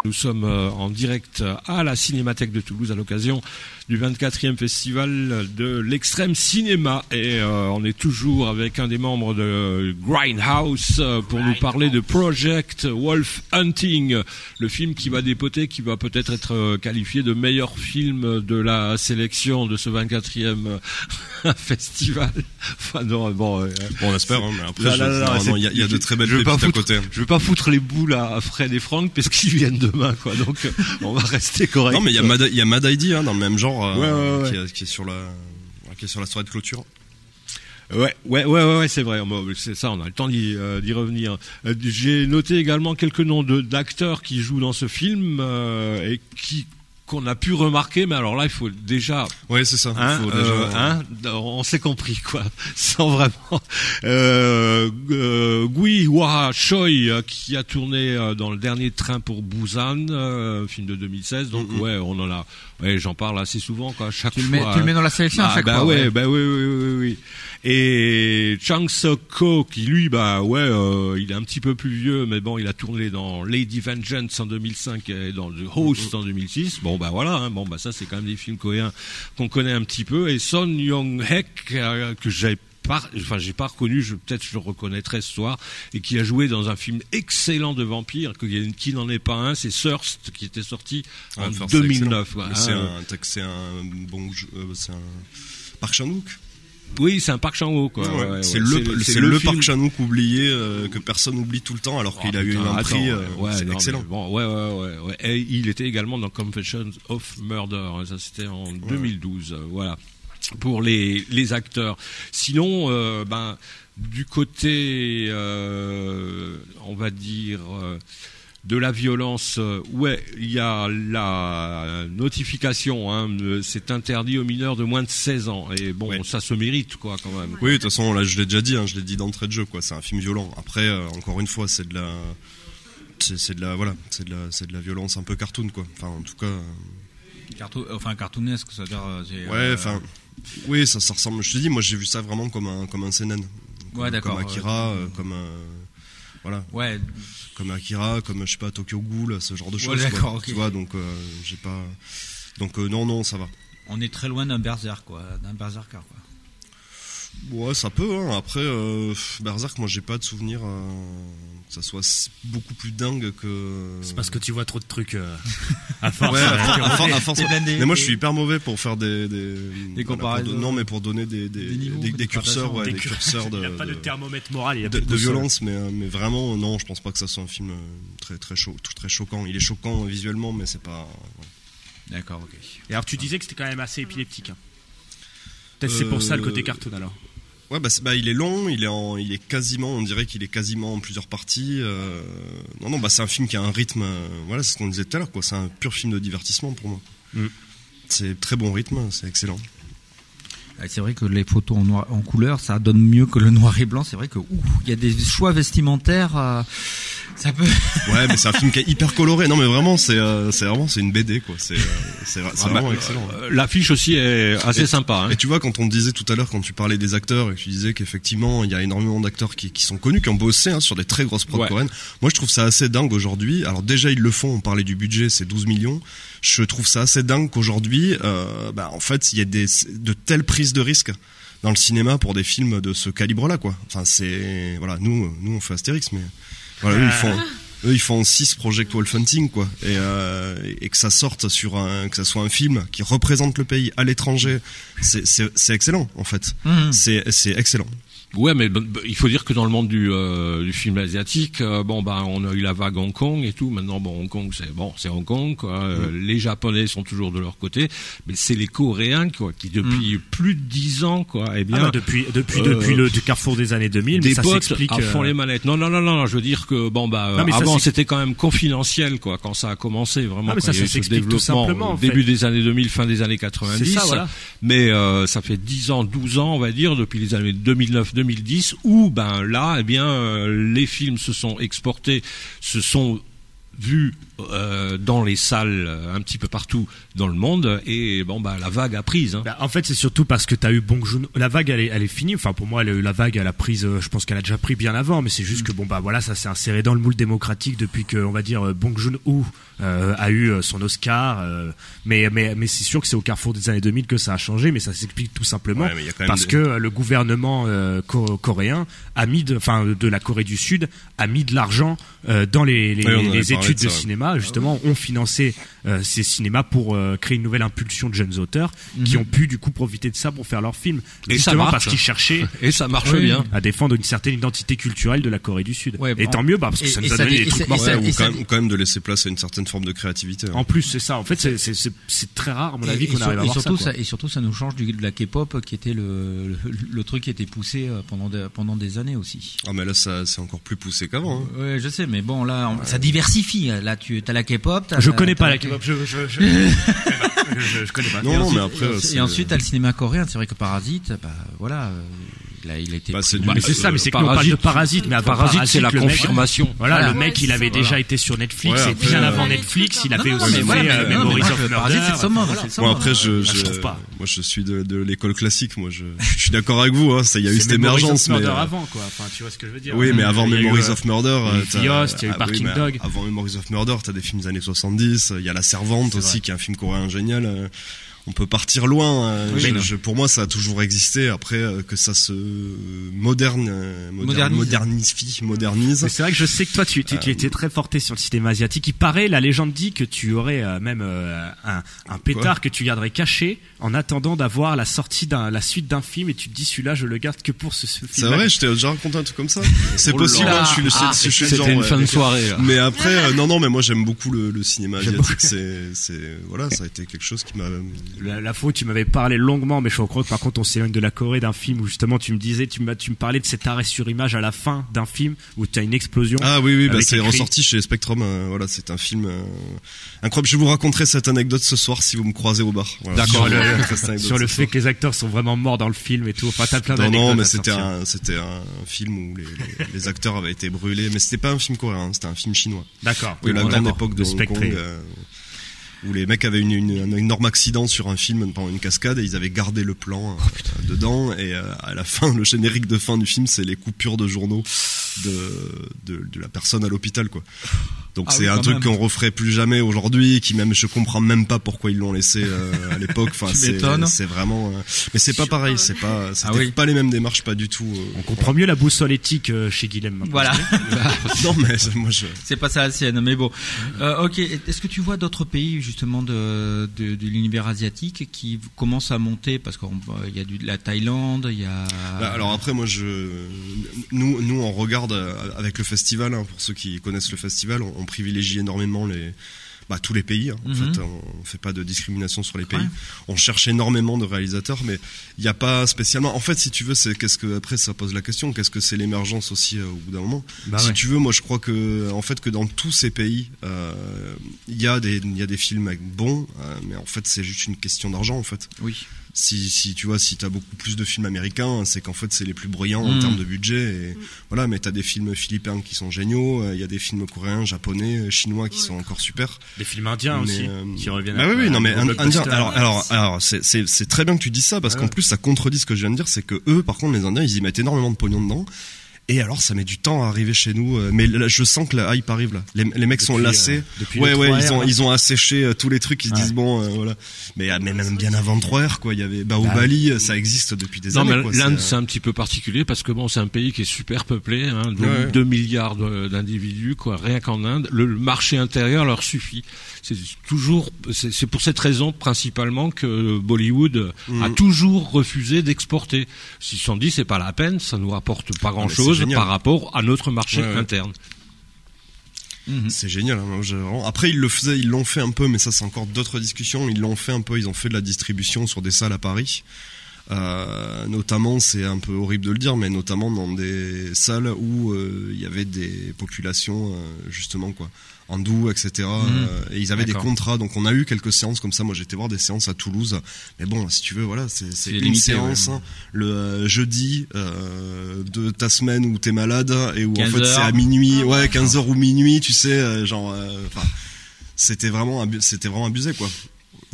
Nous sommes euh, en direct à la Cinémathèque de Toulouse à l'occasion du 24e festival de l'extrême cinéma et euh, on est toujours avec un des membres de Grindhouse euh, pour nous parler de Project Wolf Hunting, le film qui va dépoter, qui va peut-être être euh, qualifié de meilleur film de la sélection de ce 24e [LAUGHS] festival. Enfin non, bon, euh, Bon, on espère, hein, mais après, il y a, il y a de très belles pépites à côté. Je veux pas foutre les boules à Fred et Franck parce qu'ils viennent demain, quoi. Donc, euh, on va rester correct. Non, mais il y a. Mad, il y a Mad ID hein, dans le même genre euh, Ouais, ouais, ouais. Qui, est, qui est sur la qui est sur la soirée de clôture. Ouais, ouais, ouais, ouais, ouais, c'est vrai. C'est ça, on a le temps d'y euh, revenir. Euh, J'ai noté également quelques noms de- d'acteurs qui jouent dans ce film euh, et qui qu'on a pu remarquer, mais alors là, il faut déjà Ouais, c'est ça. Hein, Faut euh, déjà- hein, on s'est compris quoi, [LAUGHS] sans vraiment. Euh, euh, Gui Hwa Choi euh, qui a tourné euh, dans le dernier train pour Busan, euh, film de 2016. Donc ouais, on en a. Ouais, j'en parle assez souvent quoi. Chaque Tu le fois. mets, tu le mets dans la sélection à Ah, chaque bah fois. ouais, ouais. bah oui, oui, oui, oui. Et Chang Sok Ko, qui lui, bah ouais, euh, il est un petit peu plus vieux, mais bon, il a tourné dans Lady Vengeance en 2005 et dans The Host en 2006. Bon bah voilà, hein, bon bah ça c'est quand même des films coréens qu'on connaît un petit peu. Et Son Young Hek, euh, que j'ai pas, enfin j'ai pas reconnu, je, peut-être je le reconnaîtrai ce soir, et qui a joué dans un film excellent de vampire, qui n'en est pas un, c'est Thirst, qui était sorti Ah, en enfin, c'est 2009. excellent. quoi. Mais C'est Hein, un, un bon, jeu- euh, c'est un Park Chan-wook. Oui, c'est un Park Chan-wook. quoi. Ouais, Ouais, ouais, c'est le, c'est le, Park Chan-wook oublié euh, que personne n'oublie tout le temps alors qu'il Ah, a eu un attends, prix. euh, c'est excellent. mais Bon, ouais, ouais, ouais, ouais. Et il était également dans Confessions of Murder. hein, Ça, c'était en 2012. euh, Voilà. Pour les, les acteurs. Sinon, euh, ben, du côté, euh, on va dire, euh, de la violence, ouais, il y a la notification, hein, c'est interdit aux mineurs de moins de 16 ans. Et bon, Ouais. ça se mérite, quoi, quand même. Oui, de toute façon, là, je l'ai déjà dit, hein, je l'ai dit d'entrée de jeu, quoi. C'est un film violent. Après, euh, encore une fois, c'est de la, c'est de la, voilà, c'est de la, c'est de la violence un peu cartoon, quoi. Enfin, en tout cas, euh, Cartoon- enfin cartoonesque, c'est-à-dire. euh, c'est, ouais, euh, enfin, oui, ça, ça ressemble. Je te dis, moi, j'ai vu ça vraiment comme un, comme un seinen. Comme, Ouais, d'accord, Comme Akira, euh, comme un, voilà, Ouais, comme Akira, comme je sais pas Tokyo Ghoul, ce genre de Ouais, choses. d'accord, ok. Tu vois, donc euh, j'ai pas, donc euh, non, non, ça va. on est très loin d'un berserk, quoi, d'un berserker, quoi. Ouais, ça peut. Hein. Après, euh, Berserk, moi, j'ai pas de souvenir euh, que ça soit beaucoup plus dingue que. C'est parce que tu vois trop de trucs euh, à force. Ouais, à, for- à à force- blindé. Mais moi, je suis hyper mauvais pour faire des des, comparaisons. non, mais pour donner des des, Des niveaux, des- des des curseurs, gradations, ouais, Des des cur- curseurs [LAUGHS] de Il n'y a pas de de- thermomètre moral, il y a de, de boussole. violence, mais euh, mais vraiment, non, je pense pas que ça soit un film très très chaud, très choquant. Il est choquant visuellement, mais c'est pas. D'accord, ok. Et alors tu disais que c'était quand même assez épileptique. hein. Peut-être c'est pour ça le côté cartoon alors. Ouais, bah, c'est- bah, il est long, il est, en, il est quasiment, on dirait qu'il est quasiment en plusieurs parties. euh, non, non, bah, c'est un film qui a un rythme, euh, voilà, c'est ce qu'on disait tout à l'heure, quoi. C'est un pur film de divertissement pour moi. Mm. C'est très bon rythme, c'est excellent. Ah, C'est vrai que les photos en, noir, en couleur, ça donne mieux que le noir et blanc. C'est vrai que ouh, il y a des choix vestimentaires. euh, ça peut. [LAUGHS] Ouais, mais c'est un film qui est hyper coloré. Non, mais vraiment, c'est, euh, c'est vraiment, c'est une BD, quoi. C'est, euh, c'est, Ah, vraiment bah, excellent. euh, L'affiche aussi est assez Et- sympa. Hein. Et tu vois, quand on disait tout à l'heure, quand tu parlais des acteurs, et que tu disais qu'effectivement, il y a énormément d'acteurs qui, qui sont connus, qui ont bossé hein, sur des très grosses prods Ouais. coréennes. Moi, je trouve ça assez dingue aujourd'hui. Alors déjà, ils le font. On parlait du budget, c'est 12 millions. Je trouve ça assez dingue qu'aujourd'hui, euh, bah, en fait, il y ait des, de telles prises de risques dans le cinéma pour des films de ce calibre-là, quoi. Enfin, c'est voilà, nous, nous, on fait Astérix, mais voilà, eux, ils font. Eux, ils font 6 Project Wolf Hunting, quoi. Et, euh, et que ça sorte sur un, que ça soit un film qui représente le pays à l'étranger, c'est, excellent, en fait. C'est, c'est excellent. Ouais, mais il faut dire que dans le monde du, euh, du film asiatique, euh, bon bah on a eu la vague Hong Kong et tout. Maintenant, bon Hong Kong, c'est bon, c'est Hong Kong. Quoi. Euh, Mm. Les Japonais sont toujours de leur côté, mais c'est les Coréens quoi, qui depuis plus de dix ans, quoi, eh Ah bien, non, depuis depuis euh, depuis le du carrefour des années 2000, mais des ça potes s'explique. à fond les manettes. Non, non, non, non, je veux dire que bon bah Non, mais ça, avant c'était quand même confidentiel quoi quand ça a commencé vraiment. Ah, mais ça, ça s'explique tout développement simplement, au en fait. début des années 2000, fin des années 90. C'est ça, voilà. Mais euh, ça fait 10 ans, 12 ans, on va dire, depuis les années 2009-2010, où ben là, eh bien, euh, les films se sont exportés, se sont vus euh, dans les salles euh, un petit peu partout dans le monde et bon bah la vague a prise. Hein. Bah, en fait, c'est surtout parce que tu as eu Bong Joon. La vague, elle est, elle est finie. Enfin, pour moi, elle- la vague, elle a prise. euh, Je pense qu'elle a déjà pris bien avant, mais c'est juste que bon bah voilà, ça s'est inséré dans le moule démocratique depuis que, on va dire, Bong Joon Ho euh, a eu son Oscar. euh, mais mais mais c'est sûr que c'est au carrefour des années 2000 que ça a changé, mais ça s'explique tout simplement Ouais, parce des- que le gouvernement co- coréen a mis, enfin de la Corée du Sud, a mis de l'argent dans les, Ouais, études de de ça, ouais. cinéma. Justement, ont financé euh, ces cinémas pour euh, créer une nouvelle impulsion de jeunes auteurs qui Mhm. ont pu du coup profiter de ça pour faire leurs films. Et ça Justement marche. parce qu'ils cherchaient Et ça marche Oui, bien. à défendre une certaine identité culturelle de la Corée du Sud. Ouais, et bon. tant mieux, bah, parce que Et- ça nous a donné des trucs mortels. ou, quand même, ou quand même de laisser place à une certaine forme de créativité. hein. En plus, c'est ça. En fait, c'est- très rare, à mon avis, qu'on arrive à et voir ça. surtout, quoi. ça, et surtout, ça nous change du, de la K-pop qui était le, le, le truc qui était poussé euh, pendant des, pendant des années aussi. Ah mais là ça c'est encore plus poussé qu'avant. hein. Ouais, je sais, mais bon, là, on- ça diversifie. Là, tu as la K-pop. t'as Je la- connais pas la K-pop. Je, je, je, je, je connais pas. Non, Et non, ensuite- mais après, et ensuite- c'est- et ensuite, t'as le cinéma coréen. C'est vrai que Parasite, bah voilà, euh, il a, il a été. Bah, c'est c'est ça, mais c'est que Parasite- de Parasite, mais avant Parasite, c'est la mec- confirmation. Voilà, Voilà. le mec, il avait déjà été sur Netflix, Ouais, et bien euh, avant Netflix, il avait Non, aussi mais fait euh, Memories of le Parasite, c'est Murder. le Bon après je, Ah, je, je trouve pas. moi je suis de, de l'école classique. Moi je, je suis d'accord avec vous. Hein, ça il y a eu cette Memories of émergence, mais Murder euh, avant, quoi. Enfin, tu vois ce que je veux dire. oui, mais avant Memories of Murder, il y a eu euh, ah Parking mais Dog. Avant Memories of Murder, t'as des films des années 70. Il y a La Servante aussi, qui est un film coréen génial. Euh, On peut partir loin. euh, Oui, je- mais- je- pour moi, ça a toujours existé. Après euh, que ça se moderne, euh, moderne- Modernise. modernise. C'est vrai que je sais que toi, tu, tu, tu étais très porté sur le cinéma asiatique. Il paraît, la légende dit que tu aurais euh, même euh, un, un pétard que tu garderais caché en attendant d'avoir la sortie d'un, la suite d'un film et tu te dis celui-là, je le garde que pour ce, ce film. C'est vrai, je t'ai déjà raconté un truc comme ça. [LAUGHS] C'est Oh possible. là. hein, je suis le, Ah, je suis le C'était genre, une ouais. fin de soirée. là. Mais après, euh, non, non, mais moi j'aime beaucoup le, le cinéma asiatique. C'est, c'est, voilà, ça a été quelque chose qui m'a. La, la fois où tu m'avais parlé longuement, mais je crois que par contre on s'éloigne de la Corée d'un film où justement tu me disais, tu, tu me parlais de cet arrêt sur image à la fin d'un film où tu as une explosion. Ah oui, oui, bah, c'est ressorti chez Spectrum. euh, voilà, c'est un film euh, incroyable. Je vous raconterai cette anecdote ce soir si vous me croisez au bar. Voilà, Sur [LAUGHS] cette anecdote sur le fait que les acteurs sont vraiment morts dans le film et tout. Enfin, t'as plein Non, d'anecdotes. non, mais à c'était un, c'était un film où les, les, les acteurs avaient été brûlés, mais c'était pas un film coréen, c'était un film chinois. D'accord. de la grande d'accord. époque de Hong. Kong, euh, où les mecs avaient une, une- un énorme accident sur un film pendant une cascade et ils avaient gardé le plan Oh, euh, dedans et euh, à la fin le générique de fin du film c'est les coupures de journaux de, de, de la personne à l'hôpital quoi. Donc Ah c'est oui, un truc qu'on referait plus jamais aujourd'hui, qui même je comprends même pas pourquoi ils l'ont laissé euh, à l'époque. Enfin c'est c'est vraiment, euh, mais c'est pas pareil, c'est pas, c'était Ah oui. pas les mêmes démarches, pas du tout. euh, On comprend mieux la boussole éthique euh, chez Guilhem. maintenant. Voilà. [LAUGHS] non mais moi je, C'est pas ça la sienne, mais bon. Euh, ok, est-ce que tu vois d'autres pays justement de, de, de l'univers asiatique qui commencent à monter? Parce qu'il y a du, la Thaïlande, il y a. Bah, alors après, moi, je, nous, nous, on regarde avec le festival. hein, pour ceux qui connaissent le festival, on, on privilégie énormément les, bah, tous les pays. hein. En Mhm. fait, on fait pas de discrimination sur les pays. Ouais. On cherche énormément de réalisateurs, mais il n'y a pas spécialement. En fait, si tu veux, c'est qu'est-ce que après ça pose la question. Qu'est-ce que c'est l'émergence aussi euh, au bout d'un moment? Bah Si ouais. tu veux, moi, je crois que en fait que dans tous ces pays, euh, il y a des, il y a des films bons, euh, mais en fait, c'est juste une question d'argent, en fait Oui. Si, si tu vois si t'as beaucoup plus de films américains c'est qu'en fait c'est les plus brillants en Mm. termes de budget et voilà mais t'as des films philippins qui sont géniaux euh, il y a des films coréens japonais euh, chinois qui sont encore super Des films indiens Mais, aussi euh, qui reviennent. bah oui, oui, non, mais un- indien. Alors, alors, alors, c'est, c'est, c'est très bien que tu dises ça parce Ouais, qu'en ouais. plus, ça contredit ce que je viens de dire, c'est que eux, par contre, les Indiens, ils y mettent énormément de pognon dedans. Et alors, ça met du temps à arriver chez nous. euh, Mais là, je sens que la hype arrive là. Les, les mecs sont lassés. euh, depuis ouais, ouais, 3R, ils ont, là. ils ont asséché euh, tous les trucs. Ils se Ouais. disent bon, euh, voilà. Mais, euh, mais même bien avant 3R, quoi. Il y avait Baobali, euh, ça existe depuis des Non, années. l'Inde, C'est, un petit peu particulier parce que bon, c'est un pays qui est super peuplé, hein, 2 Ouais, ouais. milliards de- d'individus, quoi, rien qu'en Inde. Le, marché intérieur leur suffit. C'est toujours, c'est pour cette raison principalement que Bollywood a Mhm. toujours refusé d'exporter. Ils se sont dit, c'est pas la peine, ça nous rapporte pas grand c'est chose par rapport à notre marché Ouais, ouais. interne. Mhm. C'est génial. hein. Je- Après, ils le faisaient, ils l'ont fait un peu, mais ça, c'est encore d'autres discussions. Ils l'ont fait un peu. Ils ont fait de la distribution sur des salles à Paris. Euh, notamment, c'est un peu horrible de le dire, mais notamment dans des salles où euh, il y avait des populations euh, justement quoi, hindous, etc. euh, et ils avaient des contrats. Donc, on a eu quelques séances comme ça. Moi, j'étais voir des séances à Toulouse. Mais bon, si tu veux, voilà, c'est une limité, séance ouais. hein, le euh, jeudi euh, de ta semaine où t'es malade et où en 15 fait c'est à minuit, ouais, 15 heures ou minuit, tu sais, genre, c'était vraiment, c'était vraiment abusé, quoi.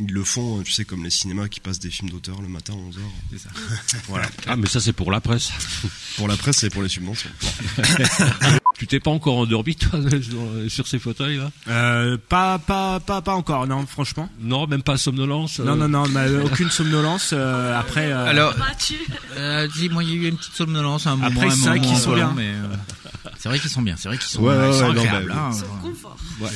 Ils le font, tu sais, comme les cinémas qui passent des films d'auteur le matin à 11h. C'est ça. [LAUGHS] voilà. Ah, mais ça, c'est pour la presse. Pour la presse et pour les subventions. [LAUGHS] tu t'es pas encore endormi, toi, sur- ces fauteuils-là Euh, pas, pas, pas, pas encore, non, franchement. Non, même pas somnolence euh, Non, non, non, bah, aucune somnolence. euh, après, euh, Alors, euh, dis, moi, il y a eu une petite somnolence à un moment. Après, c'est vrai qu'ils sont bien. mais euh, c'est vrai qu'ils sont bien. C'est vrai qu'ils sont, Ouais, ils ouais, sont ouais, non, agréables. bah, hein. Ils sont confort. Ouais.